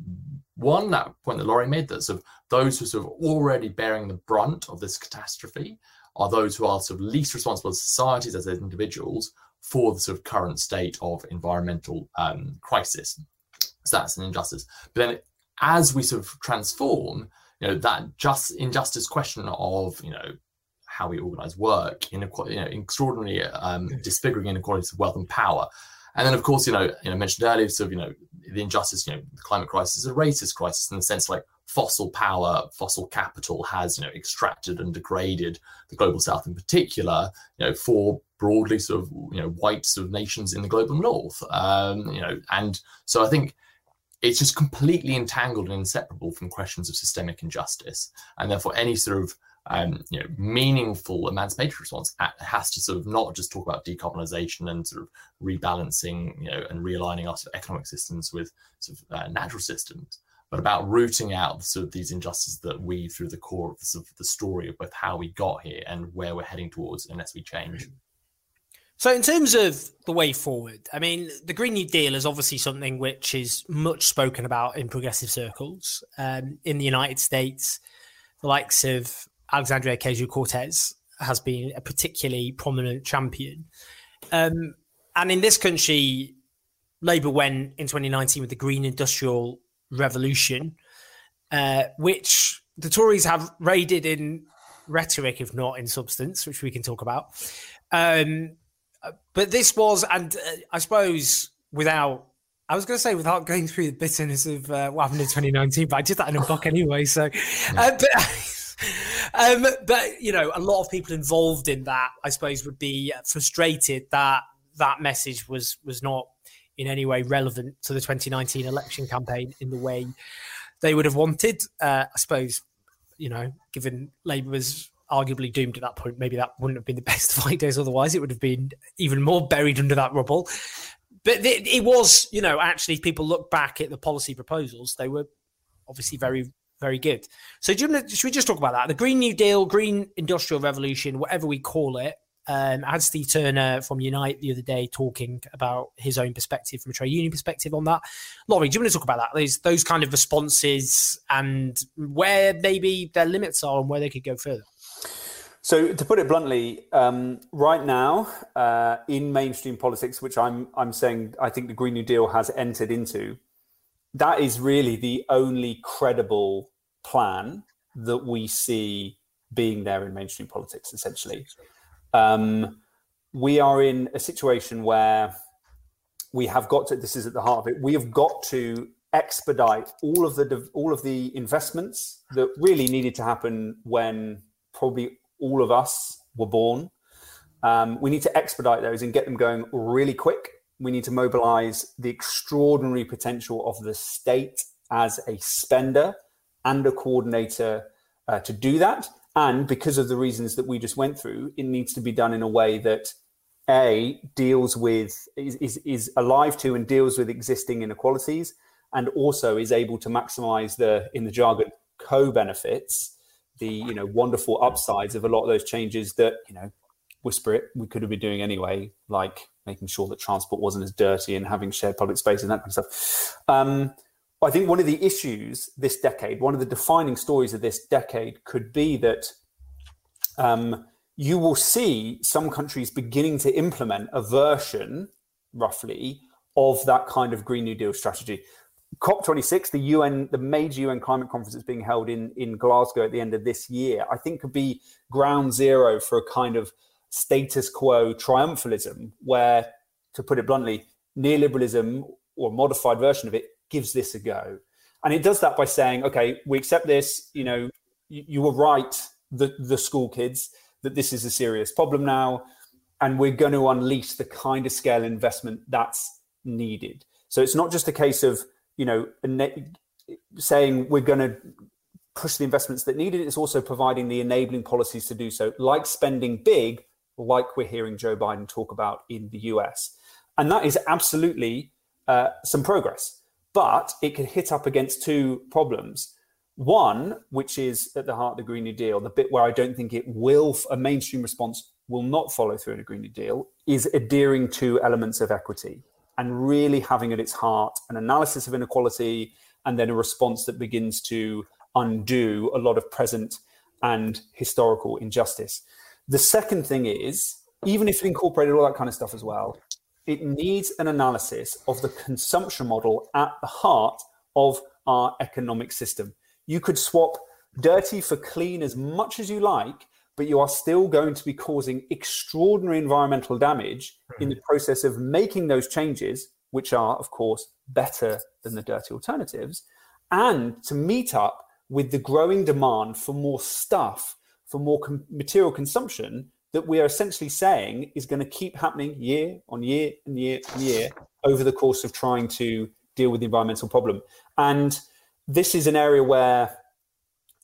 One, that point that Laurie made, that sort of those who are sort of already bearing the brunt of this catastrophe are those who are sort of least responsible as societies, as individuals, for the sort of current state of environmental um, crisis. So that's an injustice. But then as we sort of transform, you know, that just injustice question of, you know, how we organize work, inequality, you know, extraordinarily um, disfiguring inequalities of wealth and power, and then, of course, you know, you know, mentioned earlier, sort of, you know, the injustice, you know, the climate crisis is a racist crisis in the sense like fossil power, fossil capital has, you know, extracted and degraded the global south in particular, you know, for broadly sort of, you know, white sort of nations in the global north. Um, you know, and so I think it's just completely entangled and inseparable from questions of systemic injustice. And therefore, any sort of um, you know, meaningful emancipatory response has to sort of not just talk about decarbonisation and sort of rebalancing, you know, and realigning our sort of economic systems with sort of uh, natural systems, but about rooting out sort of these injustices that weave through the core of the, sort of the story of both how we got here and where we're heading towards unless we change. So, in terms of the way forward, I mean, the Green New Deal is obviously something which is much spoken about in progressive circles. Um, in the United States, the likes of Alexandria Ocasio Cortez has been a particularly prominent champion. Um, and in this country, Labour went in 2019 with the Green Industrial Revolution, uh, which the Tories have raided in rhetoric, if not in substance, which we can talk about. Um, but this was, and uh, I suppose without, I was going to say without going through the bitterness of uh, what happened in 2019, but I did that in a book anyway. So, uh, but um, but you know, a lot of people involved in that, I suppose, would be frustrated that that message was was not in any way relevant to the 2019 election campaign in the way they would have wanted. Uh, I suppose, you know, given Labour was arguably doomed at that point, maybe that wouldn't have been the best fight days. Otherwise, it would have been even more buried under that rubble. but th- it was, you know, actually, people look back at the policy proposals, they were obviously very, very good. So, do you, should we just talk about that? The Green New Deal, Green Industrial Revolution, whatever we call it. Um, I had Steve Turner from Unite the other day talking about his own perspective from a trade union perspective on that. Laurie, do you want to talk about that? Those those kind of responses and where maybe their limits are and where they could go further. So, to put it bluntly, um, right now uh, in mainstream politics, which I'm I'm saying I think the Green New Deal has entered into, that is really the only credible plan that we see being there in mainstream politics. Essentially, um, we are in a situation where we have got to. This is at the heart of it. We have got to expedite all of the all of the investments that really needed to happen when probably all of us were born. Um, we need to expedite those and get them going really quick. We need to mobilize the extraordinary potential of the state as a spender and a coordinator uh, to do that. And because of the reasons that we just went through, it needs to be done in a way that a deals with is, is, is alive to and deals with existing inequalities and also is able to maximize the in the jargon co-benefits the you know wonderful upsides of a lot of those changes that you know whisper it we could have been doing anyway like making sure that transport wasn't as dirty and having shared public space and that kind of stuff. Um, i think one of the issues this decade one of the defining stories of this decade could be that um, you will see some countries beginning to implement a version roughly of that kind of green new deal strategy. COP26, the UN, the major UN climate conference that's being held in, in Glasgow at the end of this year, I think could be ground zero for a kind of status quo triumphalism where, to put it bluntly, neoliberalism or modified version of it gives this a go. And it does that by saying, okay, we accept this, you know, you, you were right, the, the school kids, that this is a serious problem now. And we're going to unleash the kind of scale investment that's needed. So it's not just a case of you know, saying we're going to push the investments that needed. It's also providing the enabling policies to do so, like spending big, like we're hearing Joe Biden talk about in the US. And that is absolutely uh, some progress. But it can hit up against two problems. One, which is at the heart of the Green New Deal, the bit where I don't think it will, a mainstream response will not follow through in a Green New Deal, is adhering to elements of equity and really having at its heart an analysis of inequality and then a response that begins to undo a lot of present and historical injustice. The second thing is, even if it incorporated all that kind of stuff as well, it needs an analysis of the consumption model at the heart of our economic system. You could swap dirty for clean as much as you like, but you are still going to be causing extraordinary environmental damage in the hmm. process of making those changes, which are, of course, better than the dirty alternatives, and to meet up with the growing demand for more stuff, for more com- material consumption that we are essentially saying is going to keep happening year on year and year and year over the course of trying to deal with the environmental problem. And this is an area where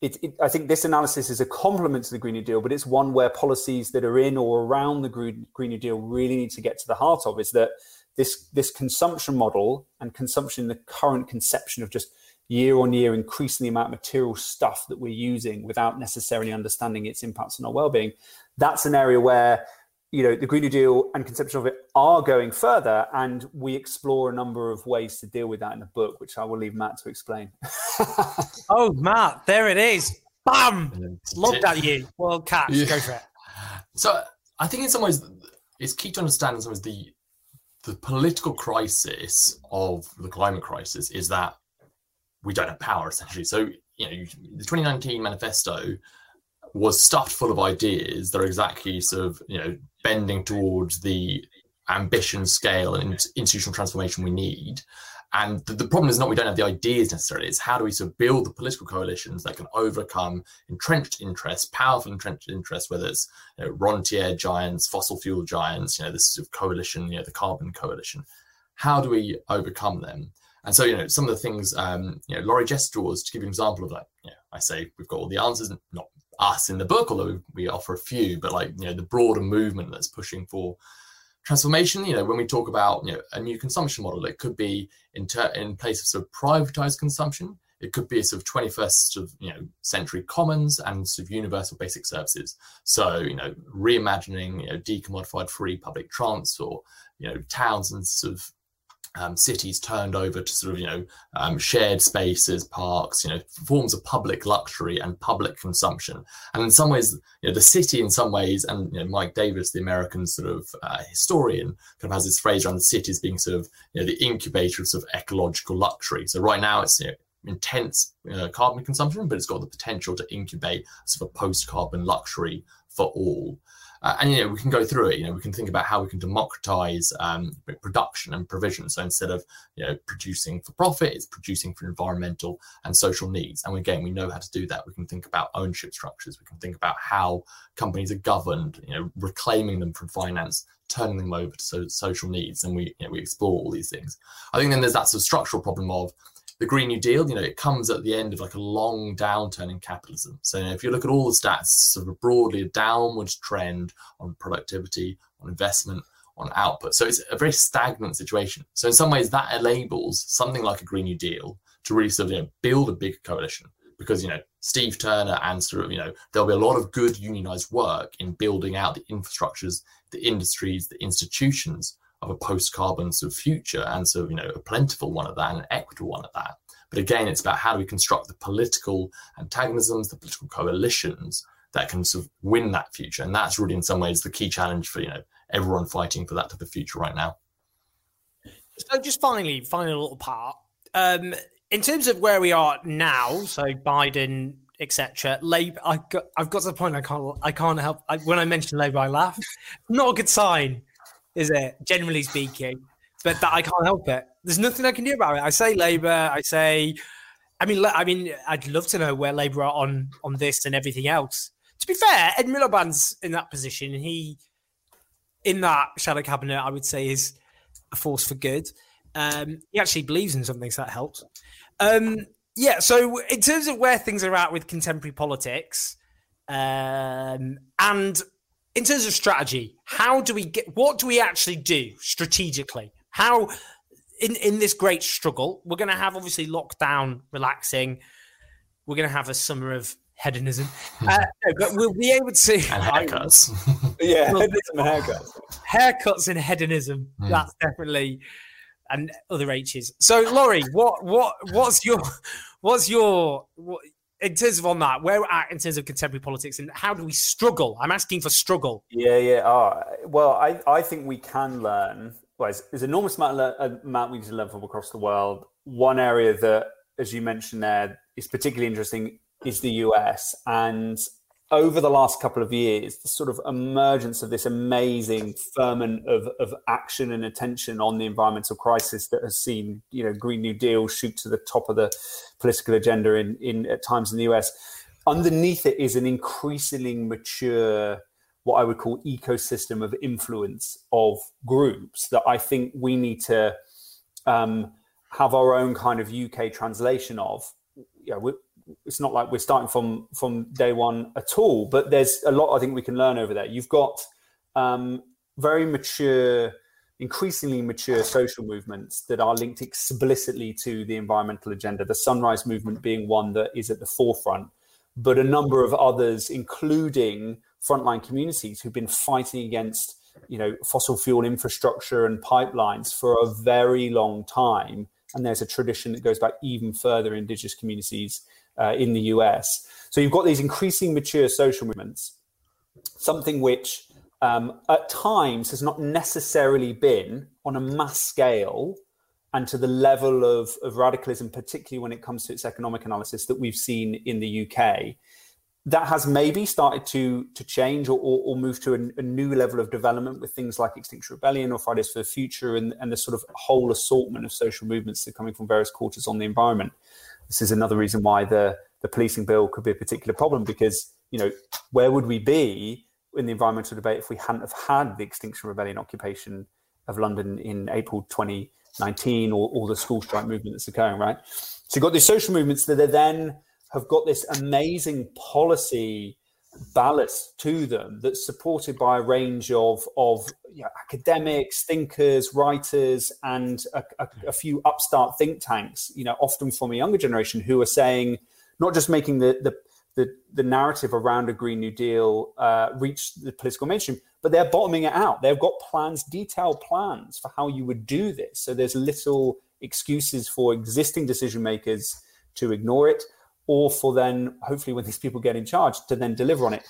it, it, I think this analysis is a complement to the Green New Deal, but it's one where policies that are in or around the Green, Green New Deal really need to get to the heart of. Is that this this consumption model and consumption, the current conception of just year on year increasing the amount of material stuff that we're using without necessarily understanding its impacts on our well-being. That's an area where you know the Green New Deal and conception of it are going further, and we explore a number of ways to deal with that in the book, which I will leave Matt to explain. oh, Matt, there it is! Bam! Looked at you. Well, catch. Yeah. Go for it. So I think in some ways it's key to understand in some ways the the political crisis of the climate crisis is that we don't have power essentially. So you know the 2019 manifesto was stuffed full of ideas that are exactly sort of you know bending towards the ambition scale and institutional transformation we need. And the, the, problem is not we don't have the ideas necessarily. It's how do we sort of build the political coalitions that can overcome entrenched interests powerful entrenched interests whether it's you know, rentier giants fossil fuel giants you know this sort of coalition you know the carbon coalition. How do we overcome them and so you know some of the things um, you know laurie Jess draws to give you an example of that you know, i say we've got all the answers not us in the book, although we offer a few, but like you know the broader movement that's pushing for transformation you know when we talk about you know a new consumption model it could be in ter- in place of sort of privatized consumption it could be a sort of 21st sort of, you know century commons and sort of universal basic services so you know reimagining you know decommodified free public transport you know towns and sort of um, cities turned over to sort of you know um, shared spaces, parks, you know forms of public luxury and public consumption. And in some ways, you know the city, in some ways, and you know Mike Davis, the American sort of uh, historian, kind of has this phrase around the city as being sort of you know the incubator of sort of ecological luxury. So right now it's you know, intense uh, carbon consumption, but it's got the potential to incubate sort of a post-carbon luxury for all. Uh, and you know we can go through it. You know we can think about how we can democratize um, production and provision. So instead of you know producing for profit, it's producing for environmental and social needs. And again, we know how to do that. We can think about ownership structures. We can think about how companies are governed. You know, reclaiming them from finance, turning them over to social needs, and we you know, we explore all these things. I think then there's that sort of structural problem of the Green New Deal, you know, it comes at the end of like a long downturn in capitalism. So you know, if you look at all the stats, sort of broadly a downwards trend on productivity, on investment, on output. So it's a very stagnant situation. So in some ways, that enables something like a Green New Deal to really sort of you know, build a big coalition because you know Steve Turner and sort of you know there'll be a lot of good unionized work in building out the infrastructures, the industries, the institutions of a post-carbon sort of future and so you know a plentiful one at that and an equitable one at that but again it's about how do we construct the political antagonisms the political coalitions that can sort of win that future and that's really in some ways the key challenge for you know everyone fighting for that type of future right now so just finally final little part um in terms of where we are now so biden etc. Labour, I got, I've got to the point I can't, I can't help. I, when I mention Labour, I laugh. Not a good sign is it? Generally speaking, but that I can't help it. There's nothing I can do about it. I say Labour. I say, I mean, I mean, I'd love to know where Labour are on on this and everything else. To be fair, Ed Miliband's in that position, and he, in that shadow cabinet, I would say is a force for good. Um, he actually believes in something, so that helps. Um, yeah. So in terms of where things are at with contemporary politics, um, and in terms of strategy, how do we get what do we actually do strategically? How in, in this great struggle, we're gonna have obviously lockdown, relaxing, we're gonna have a summer of hedonism. Uh, but we'll be able to and haircuts. yeah, hedonism and haircuts. Haircuts and hedonism. Mm. That's definitely and other H's. So Laurie, what what what's your what's your what, in terms of on that, where we're at in terms of contemporary politics and how do we struggle? I'm asking for struggle. Yeah, yeah. Oh, well, I, I think we can learn. Well, there's, there's enormous amount, of, uh, amount we need to learn from across the world. One area that, as you mentioned there, is particularly interesting is the US. And over the last couple of years, the sort of emergence of this amazing ferment of, of action and attention on the environmental crisis that has seen, you know, Green New Deal shoot to the top of the political agenda in, in at times in the US. Underneath it is an increasingly mature, what I would call ecosystem of influence of groups that I think we need to um, have our own kind of UK translation of. Yeah, it's not like we're starting from from day one at all but there's a lot i think we can learn over there. You've got um, very mature increasingly mature social movements that are linked explicitly to the environmental agenda the sunrise movement being one that is at the forefront but a number of others including frontline communities who've been fighting against you know fossil fuel infrastructure and pipelines for a very long time. And there's a tradition that goes back even further in indigenous communities uh, in the US. So you've got these increasing mature social movements, something which um, at times has not necessarily been on a mass scale and to the level of, of radicalism, particularly when it comes to its economic analysis that we've seen in the UK. That has maybe started to to change or, or, or move to a, a, new level of development with things like Extinction Rebellion or Fridays for the Future and, and the sort of whole assortment of social movements that are coming from various quarters on the environment this is another reason why the the policing bill could be a particular problem because you know where would we be in the environmental debate if we hadn't have had the Extinction Rebellion occupation of London in April 2019 or, or the school strike movement that's occurring, right? So you've got these social movements that are then have got this amazing policy ballast to them that's supported by a range of of you know, academics, thinkers, writers, and a, a, a, few upstart think tanks. You know, often from a younger generation who are saying not just making the the the, the narrative around a Green New Deal uh, reach the political mainstream, but they're bottoming it out. They've got plans, detailed plans for how you would do this. So there's little excuses for existing decision makers to ignore it or for then hopefully when these people get in charge to then deliver on it.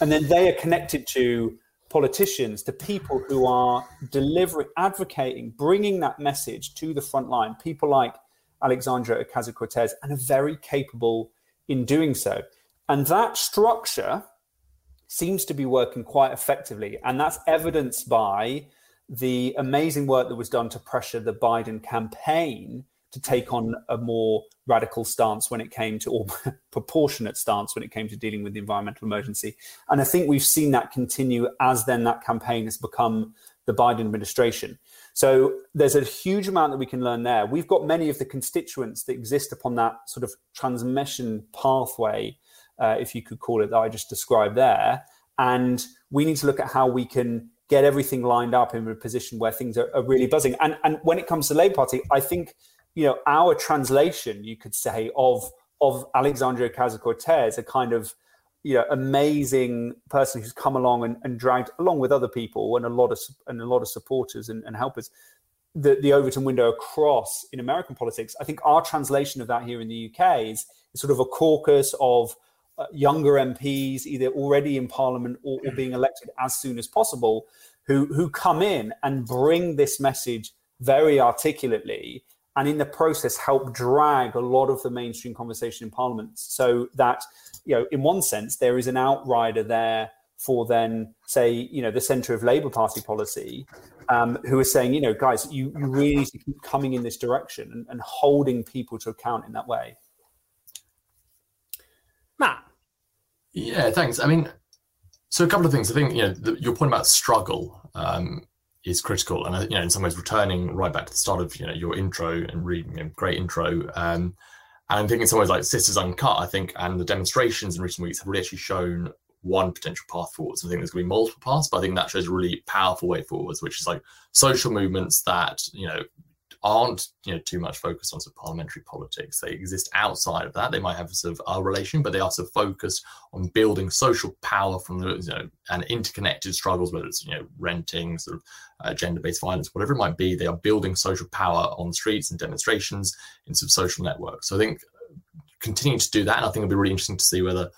And then they are connected to politicians to people who are delivering advocating bringing that message to the front line. People like Alexandra ocasio-cortez and are very capable in doing so. And that structure seems to be working quite effectively. And that's evidenced by the amazing work that was done to pressure the biden campaign to take on a more radical stance when it came to, or proportionate stance when it came to dealing with the environmental emergency. And I think we've seen that continue as then that campaign has become the Biden administration. So there's a huge amount that we can learn there. We've got many of the constituents that exist upon that sort of transmission pathway, uh, if you could call it that I just described there. And we need to look at how we can get everything lined up in a position where things are, are really buzzing. And and when it comes to the Labour Party, I think you know, our translation, you could say, of of Alexandria Ocasio Cortez, a kind of you know amazing person who's come along and, and, dragged along with other people and a lot of and a lot of supporters and, and helpers the, the Overton window across in American politics. I think our translation of that here in the UK is, is sort of a caucus of uh, younger MPs, either already in Parliament or, or being elected as soon as possible, who who come in and bring this message very articulately and in the process help drag a lot of the mainstream conversation in parliament so that you know in one sense there is an outrider there for then say you know the center of labour party policy um, who are saying you know guys you, you really need to keep coming in this direction and, and holding people to account in that way. Matt? Yeah thanks. I mean so a couple of things. I think you know the, your point about struggle um, is critical. And uh, you know, in some ways, returning right back to the start of you know your intro and really you know, great intro. Um, and I think in some ways, like Sisters Uncut, I think, and the demonstrations in recent weeks have really actually shown one potential path forwards. So I think there's going to be multiple paths, but I think that shows a really powerful way forwards, which is like social movements that you know aren't you know too much focused on sort of parliamentary politics. They exist outside of that. They might have a sort of a relation, but they are sort of focused on building social power from the you know and interconnected struggles, whether it's you know renting, sort of uh, gender-based violence, whatever it might be. They are building social power on streets and demonstrations in some social networks. So I think continuing to do that, and I think it'll be really interesting to see whether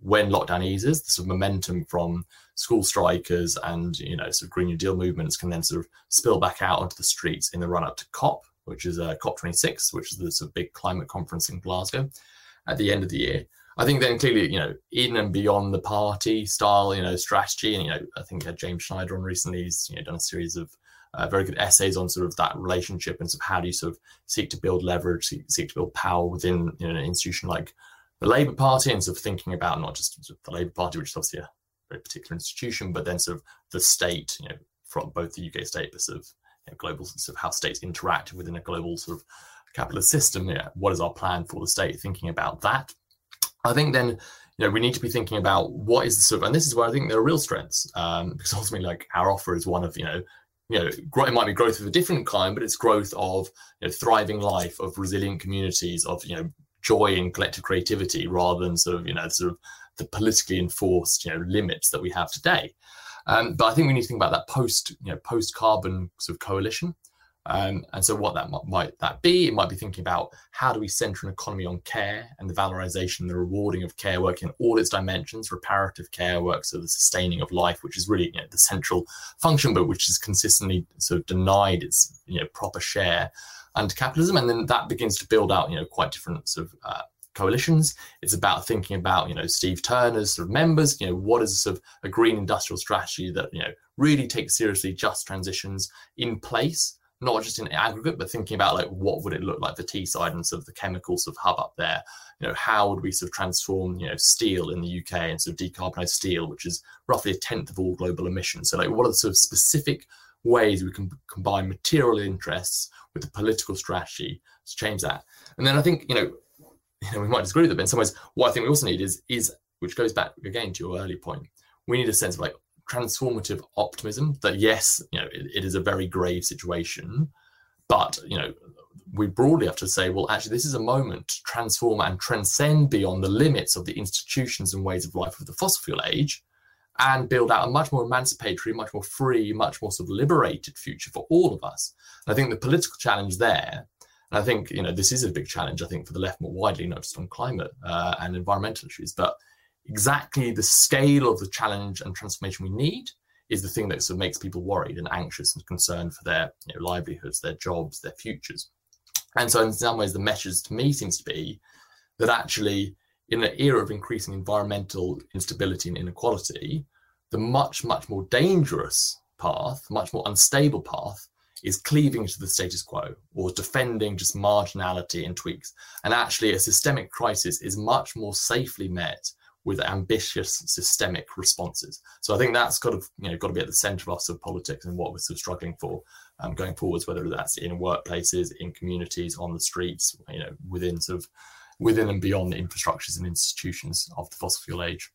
when lockdown eases, the sort of momentum from school strikers and you know sort of Green New Deal movements can then sort of spill back out onto the streets in the run up to COP, which is uh, COP26, which is the sort of big climate conference in Glasgow at the end of the year. I think then clearly, you know, in and beyond the party style, you know, strategy, and you know, I think James Schneider on recently, he's you know done a series of uh, very good essays on sort of that relationship and sort of how do you sort of seek to build leverage, seek, seek to build power within you know, an institution like the Labour Party, and sort of thinking about not just the Labour Party, which is obviously a very particular institution, but then sort of the state, you know, from both the UK state, but sort of you know, global sort of how states interact within a global sort of capitalist system. Yeah, what is our plan for the state? Thinking about that, I think then you know we need to be thinking about what is the sort of, and this is where I think there are real strengths um, because ultimately, like our offer is one of you know you know, it might be growth of a different kind, but it's growth of you know, thriving life, of resilient communities, of you know, joy and collective creativity, rather than sort of you know, sort of the politically enforced you know limits that we have today. Um, but I think we need to think about that post you know post carbon sort of coalition. Um, and so, what that might that be? It might be thinking about how do we center an economy on care and the valorization, the rewarding of care work in all its dimensions, reparative care work, so the sustaining of life, which is really you know, the central function, but which is consistently sort of denied its you know proper share under capitalism. And then that begins to build out you know quite different sort of uh, coalitions. It's about thinking about, you know, Steve Turner's sort of members, you know, what is sort of a green industrial strategy that, you know, really takes seriously just transitions in place, not just in aggregate, but thinking about like what would it look like the Teesside and sort of the chemical sort of hub up there. You know, how would we sort of transform, you know, steel in the UK and sort of decarbonize steel, which is roughly a tenth of all global emissions. So like what are the sort of specific ways we can combine material interests with the political strategy to change that? And then I think, you know, you know, we might disagree with it, but in some ways, what I think we also need is is which goes back again to your early point. We need a sense of like transformative optimism that yes, you know, it, it is a very grave situation, but you know, we broadly have to say, well, actually, this is a moment to transform and transcend beyond the limits of the institutions and ways of life of the fossil fuel age and build out a much more emancipatory, much more free, much more sort of liberated future for all of us. And I think the political challenge there, I think you know this is a big challenge, I think, for the left more widely, not just on climate uh, and environmental issues, but exactly the scale of the challenge and transformation we need is the thing that sort of makes people worried and anxious and concerned for their you know, livelihoods, their jobs, their futures. And so, in some ways, the message to me seems to be that actually, in an era of increasing environmental instability and inequality, the much, much more dangerous path, much more unstable path, is cleaving to the status quo or defending just marginality and tweaks. And actually, a systemic crisis is much more safely met with ambitious systemic responses. So I think that's got to you know got to be at the centre of us of politics and what we're sort of struggling for um, going forwards, whether that's in workplaces, in communities, on the streets, you know, within sort of within and beyond the infrastructures and institutions of the fossil fuel age.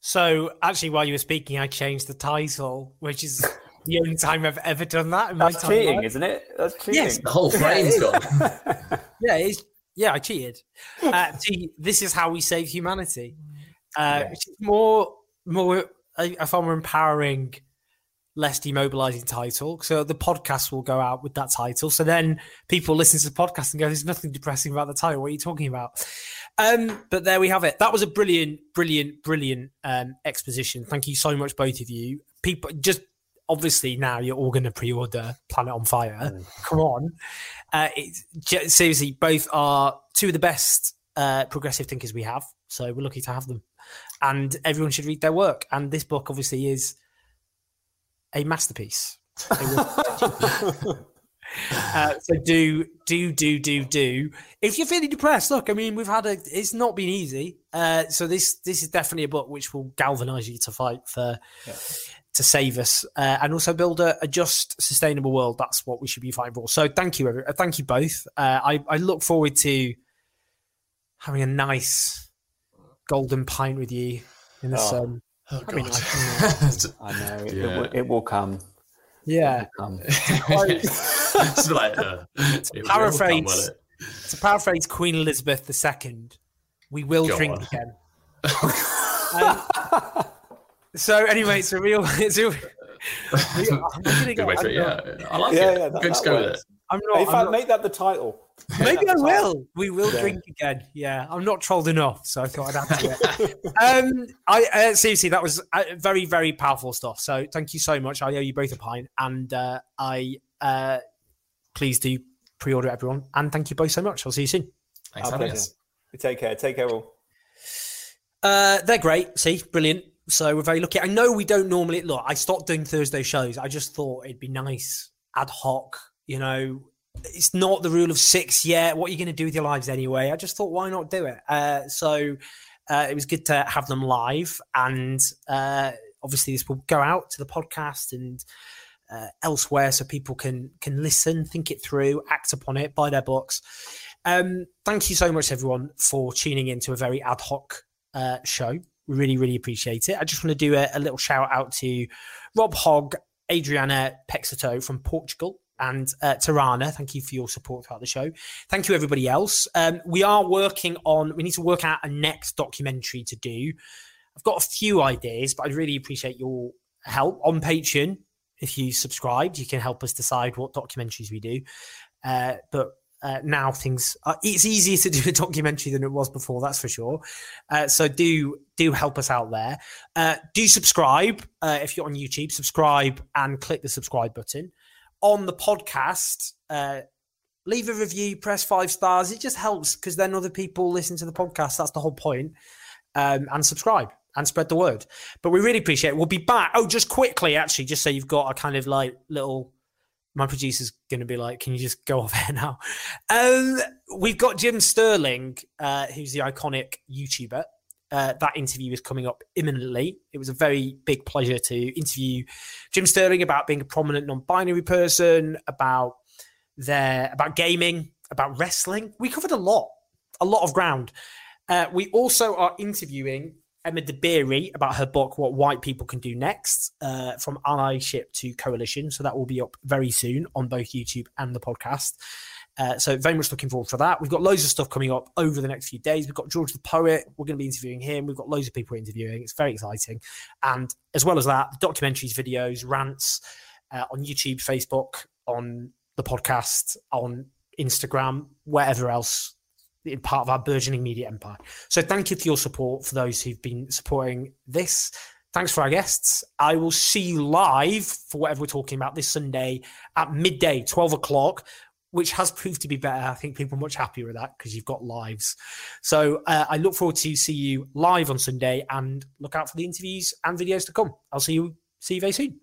So actually, while you were speaking, I changed the title, which is the only time I've ever done that. In That's cheating, isn't it? That's cheating. Yes, the whole frame's gone. yeah, it's yeah, I cheated. Uh, see, this is how we save humanity. Uh, yeah. Which is more, more a, a far more empowering, less demobilizing title. So the podcast will go out with that title. So then people listen to the podcast and go, "There's nothing depressing about the title. What are you talking about?" Um, but there we have it. That was a brilliant, brilliant, brilliant um, exposition. Thank you so much, both of you. People, just obviously now you're all going to pre-order Planet on Fire. Mm. Come on, uh, seriously, both are two of the best uh, progressive thinkers we have. So we're lucky to have them, and everyone should read their work. And this book obviously is a masterpiece. Uh, so do do do do do if you're feeling depressed look i mean we've had a it's not been easy uh, so this this is definitely a book which will galvanize you to fight for yeah to save us uh, and also build a, a, just, sustainable world. That's what we should be fighting for. So thank you, uh, thank you both. Uh, I, I look forward to having a nice golden pint with you in the oh. sun. Oh, God. Nice, I know it, yeah. it, will, it, will, come. Yeah. It will it's like, uh, paraphrase. to paraphrase Queen Elizabeth II, we will Go drink on. again. um, so anyway, it's a real. It's a, Good way to, yeah, I like yeah, it. Yeah, that, Good that go with it. I'm not. In fact, make that the title. Maybe I will. We will yeah. drink again. Yeah, I'm not trolled enough, so I thought I'd add to it. um, I uh, seriously, that was uh, very, very powerful stuff. So thank you so much. I owe you both a pint, and uh, I uh, please do pre-order everyone. And thank you both so much. I'll see you soon. Thanks, Our. Take care. Take care, all. Uh, they're great. See, brilliant. So we're very lucky. I know we don't normally look. I stopped doing Thursday shows. I just thought it'd be nice, ad hoc. You know, it's not the rule of six yet. What are you going to do with your lives anyway? I just thought, why not do it? Uh, so uh, it was good to have them live, and uh, obviously this will go out to the podcast and uh, elsewhere, so people can can listen, think it through, act upon it, buy their books. Um, thank you so much, everyone, for tuning in to a very ad hoc uh, show. We really, really appreciate it. I just want to do a, a little shout out to Rob Hogg, Adriana Peixoto from Portugal, and uh, Tirana. Thank you for your support throughout the show. Thank you, everybody else. Um, we are working on, we need to work out a next documentary to do. I've got a few ideas, but I'd really appreciate your help on Patreon. If you subscribed, you can help us decide what documentaries we do. Uh, but uh, now things are, it's easier to do a documentary than it was before that's for sure. Uh, so do do help us out there. Uh, do subscribe uh, if you're on youtube subscribe and click the subscribe button. On the podcast uh, leave a review press five stars it just helps because then other people listen to the podcast that's the whole point um, and subscribe and spread the word. But we really appreciate it. We'll be back oh just quickly actually just so you've got a kind of like little my producer's going to be like, "Can you just go off air now?" Um, we've got Jim Sterling, uh, who's the iconic YouTuber. Uh, that interview is coming up imminently. It was a very big pleasure to interview Jim Sterling about being a prominent non-binary person, about their about gaming, about wrestling. We covered a lot, a lot of ground. Uh, we also are interviewing Emma Dabiri about her book, What White People Can Do Next, uh, from allyship to coalition. So that will be up very soon on both YouTube and the podcast. Uh, so very much looking forward for that. We've got loads of stuff coming up over the next few days. We've got George the poet. We're going to be interviewing him. We've got loads of people interviewing. It's very exciting. And as well as that, documentaries, videos, rants uh, on YouTube, Facebook, on the podcast, on Instagram, wherever else part of our burgeoning media empire. So thank you for your support for those who've been supporting this. Thanks for our guests. I will see you live for whatever we're talking about this Sunday at midday, 12 o'clock which has proved to be better. I think people are much happier with that because you've got lives. So uh, I look forward to see you live on Sunday and look out for the interviews and videos to come. I'll see you see you very soon.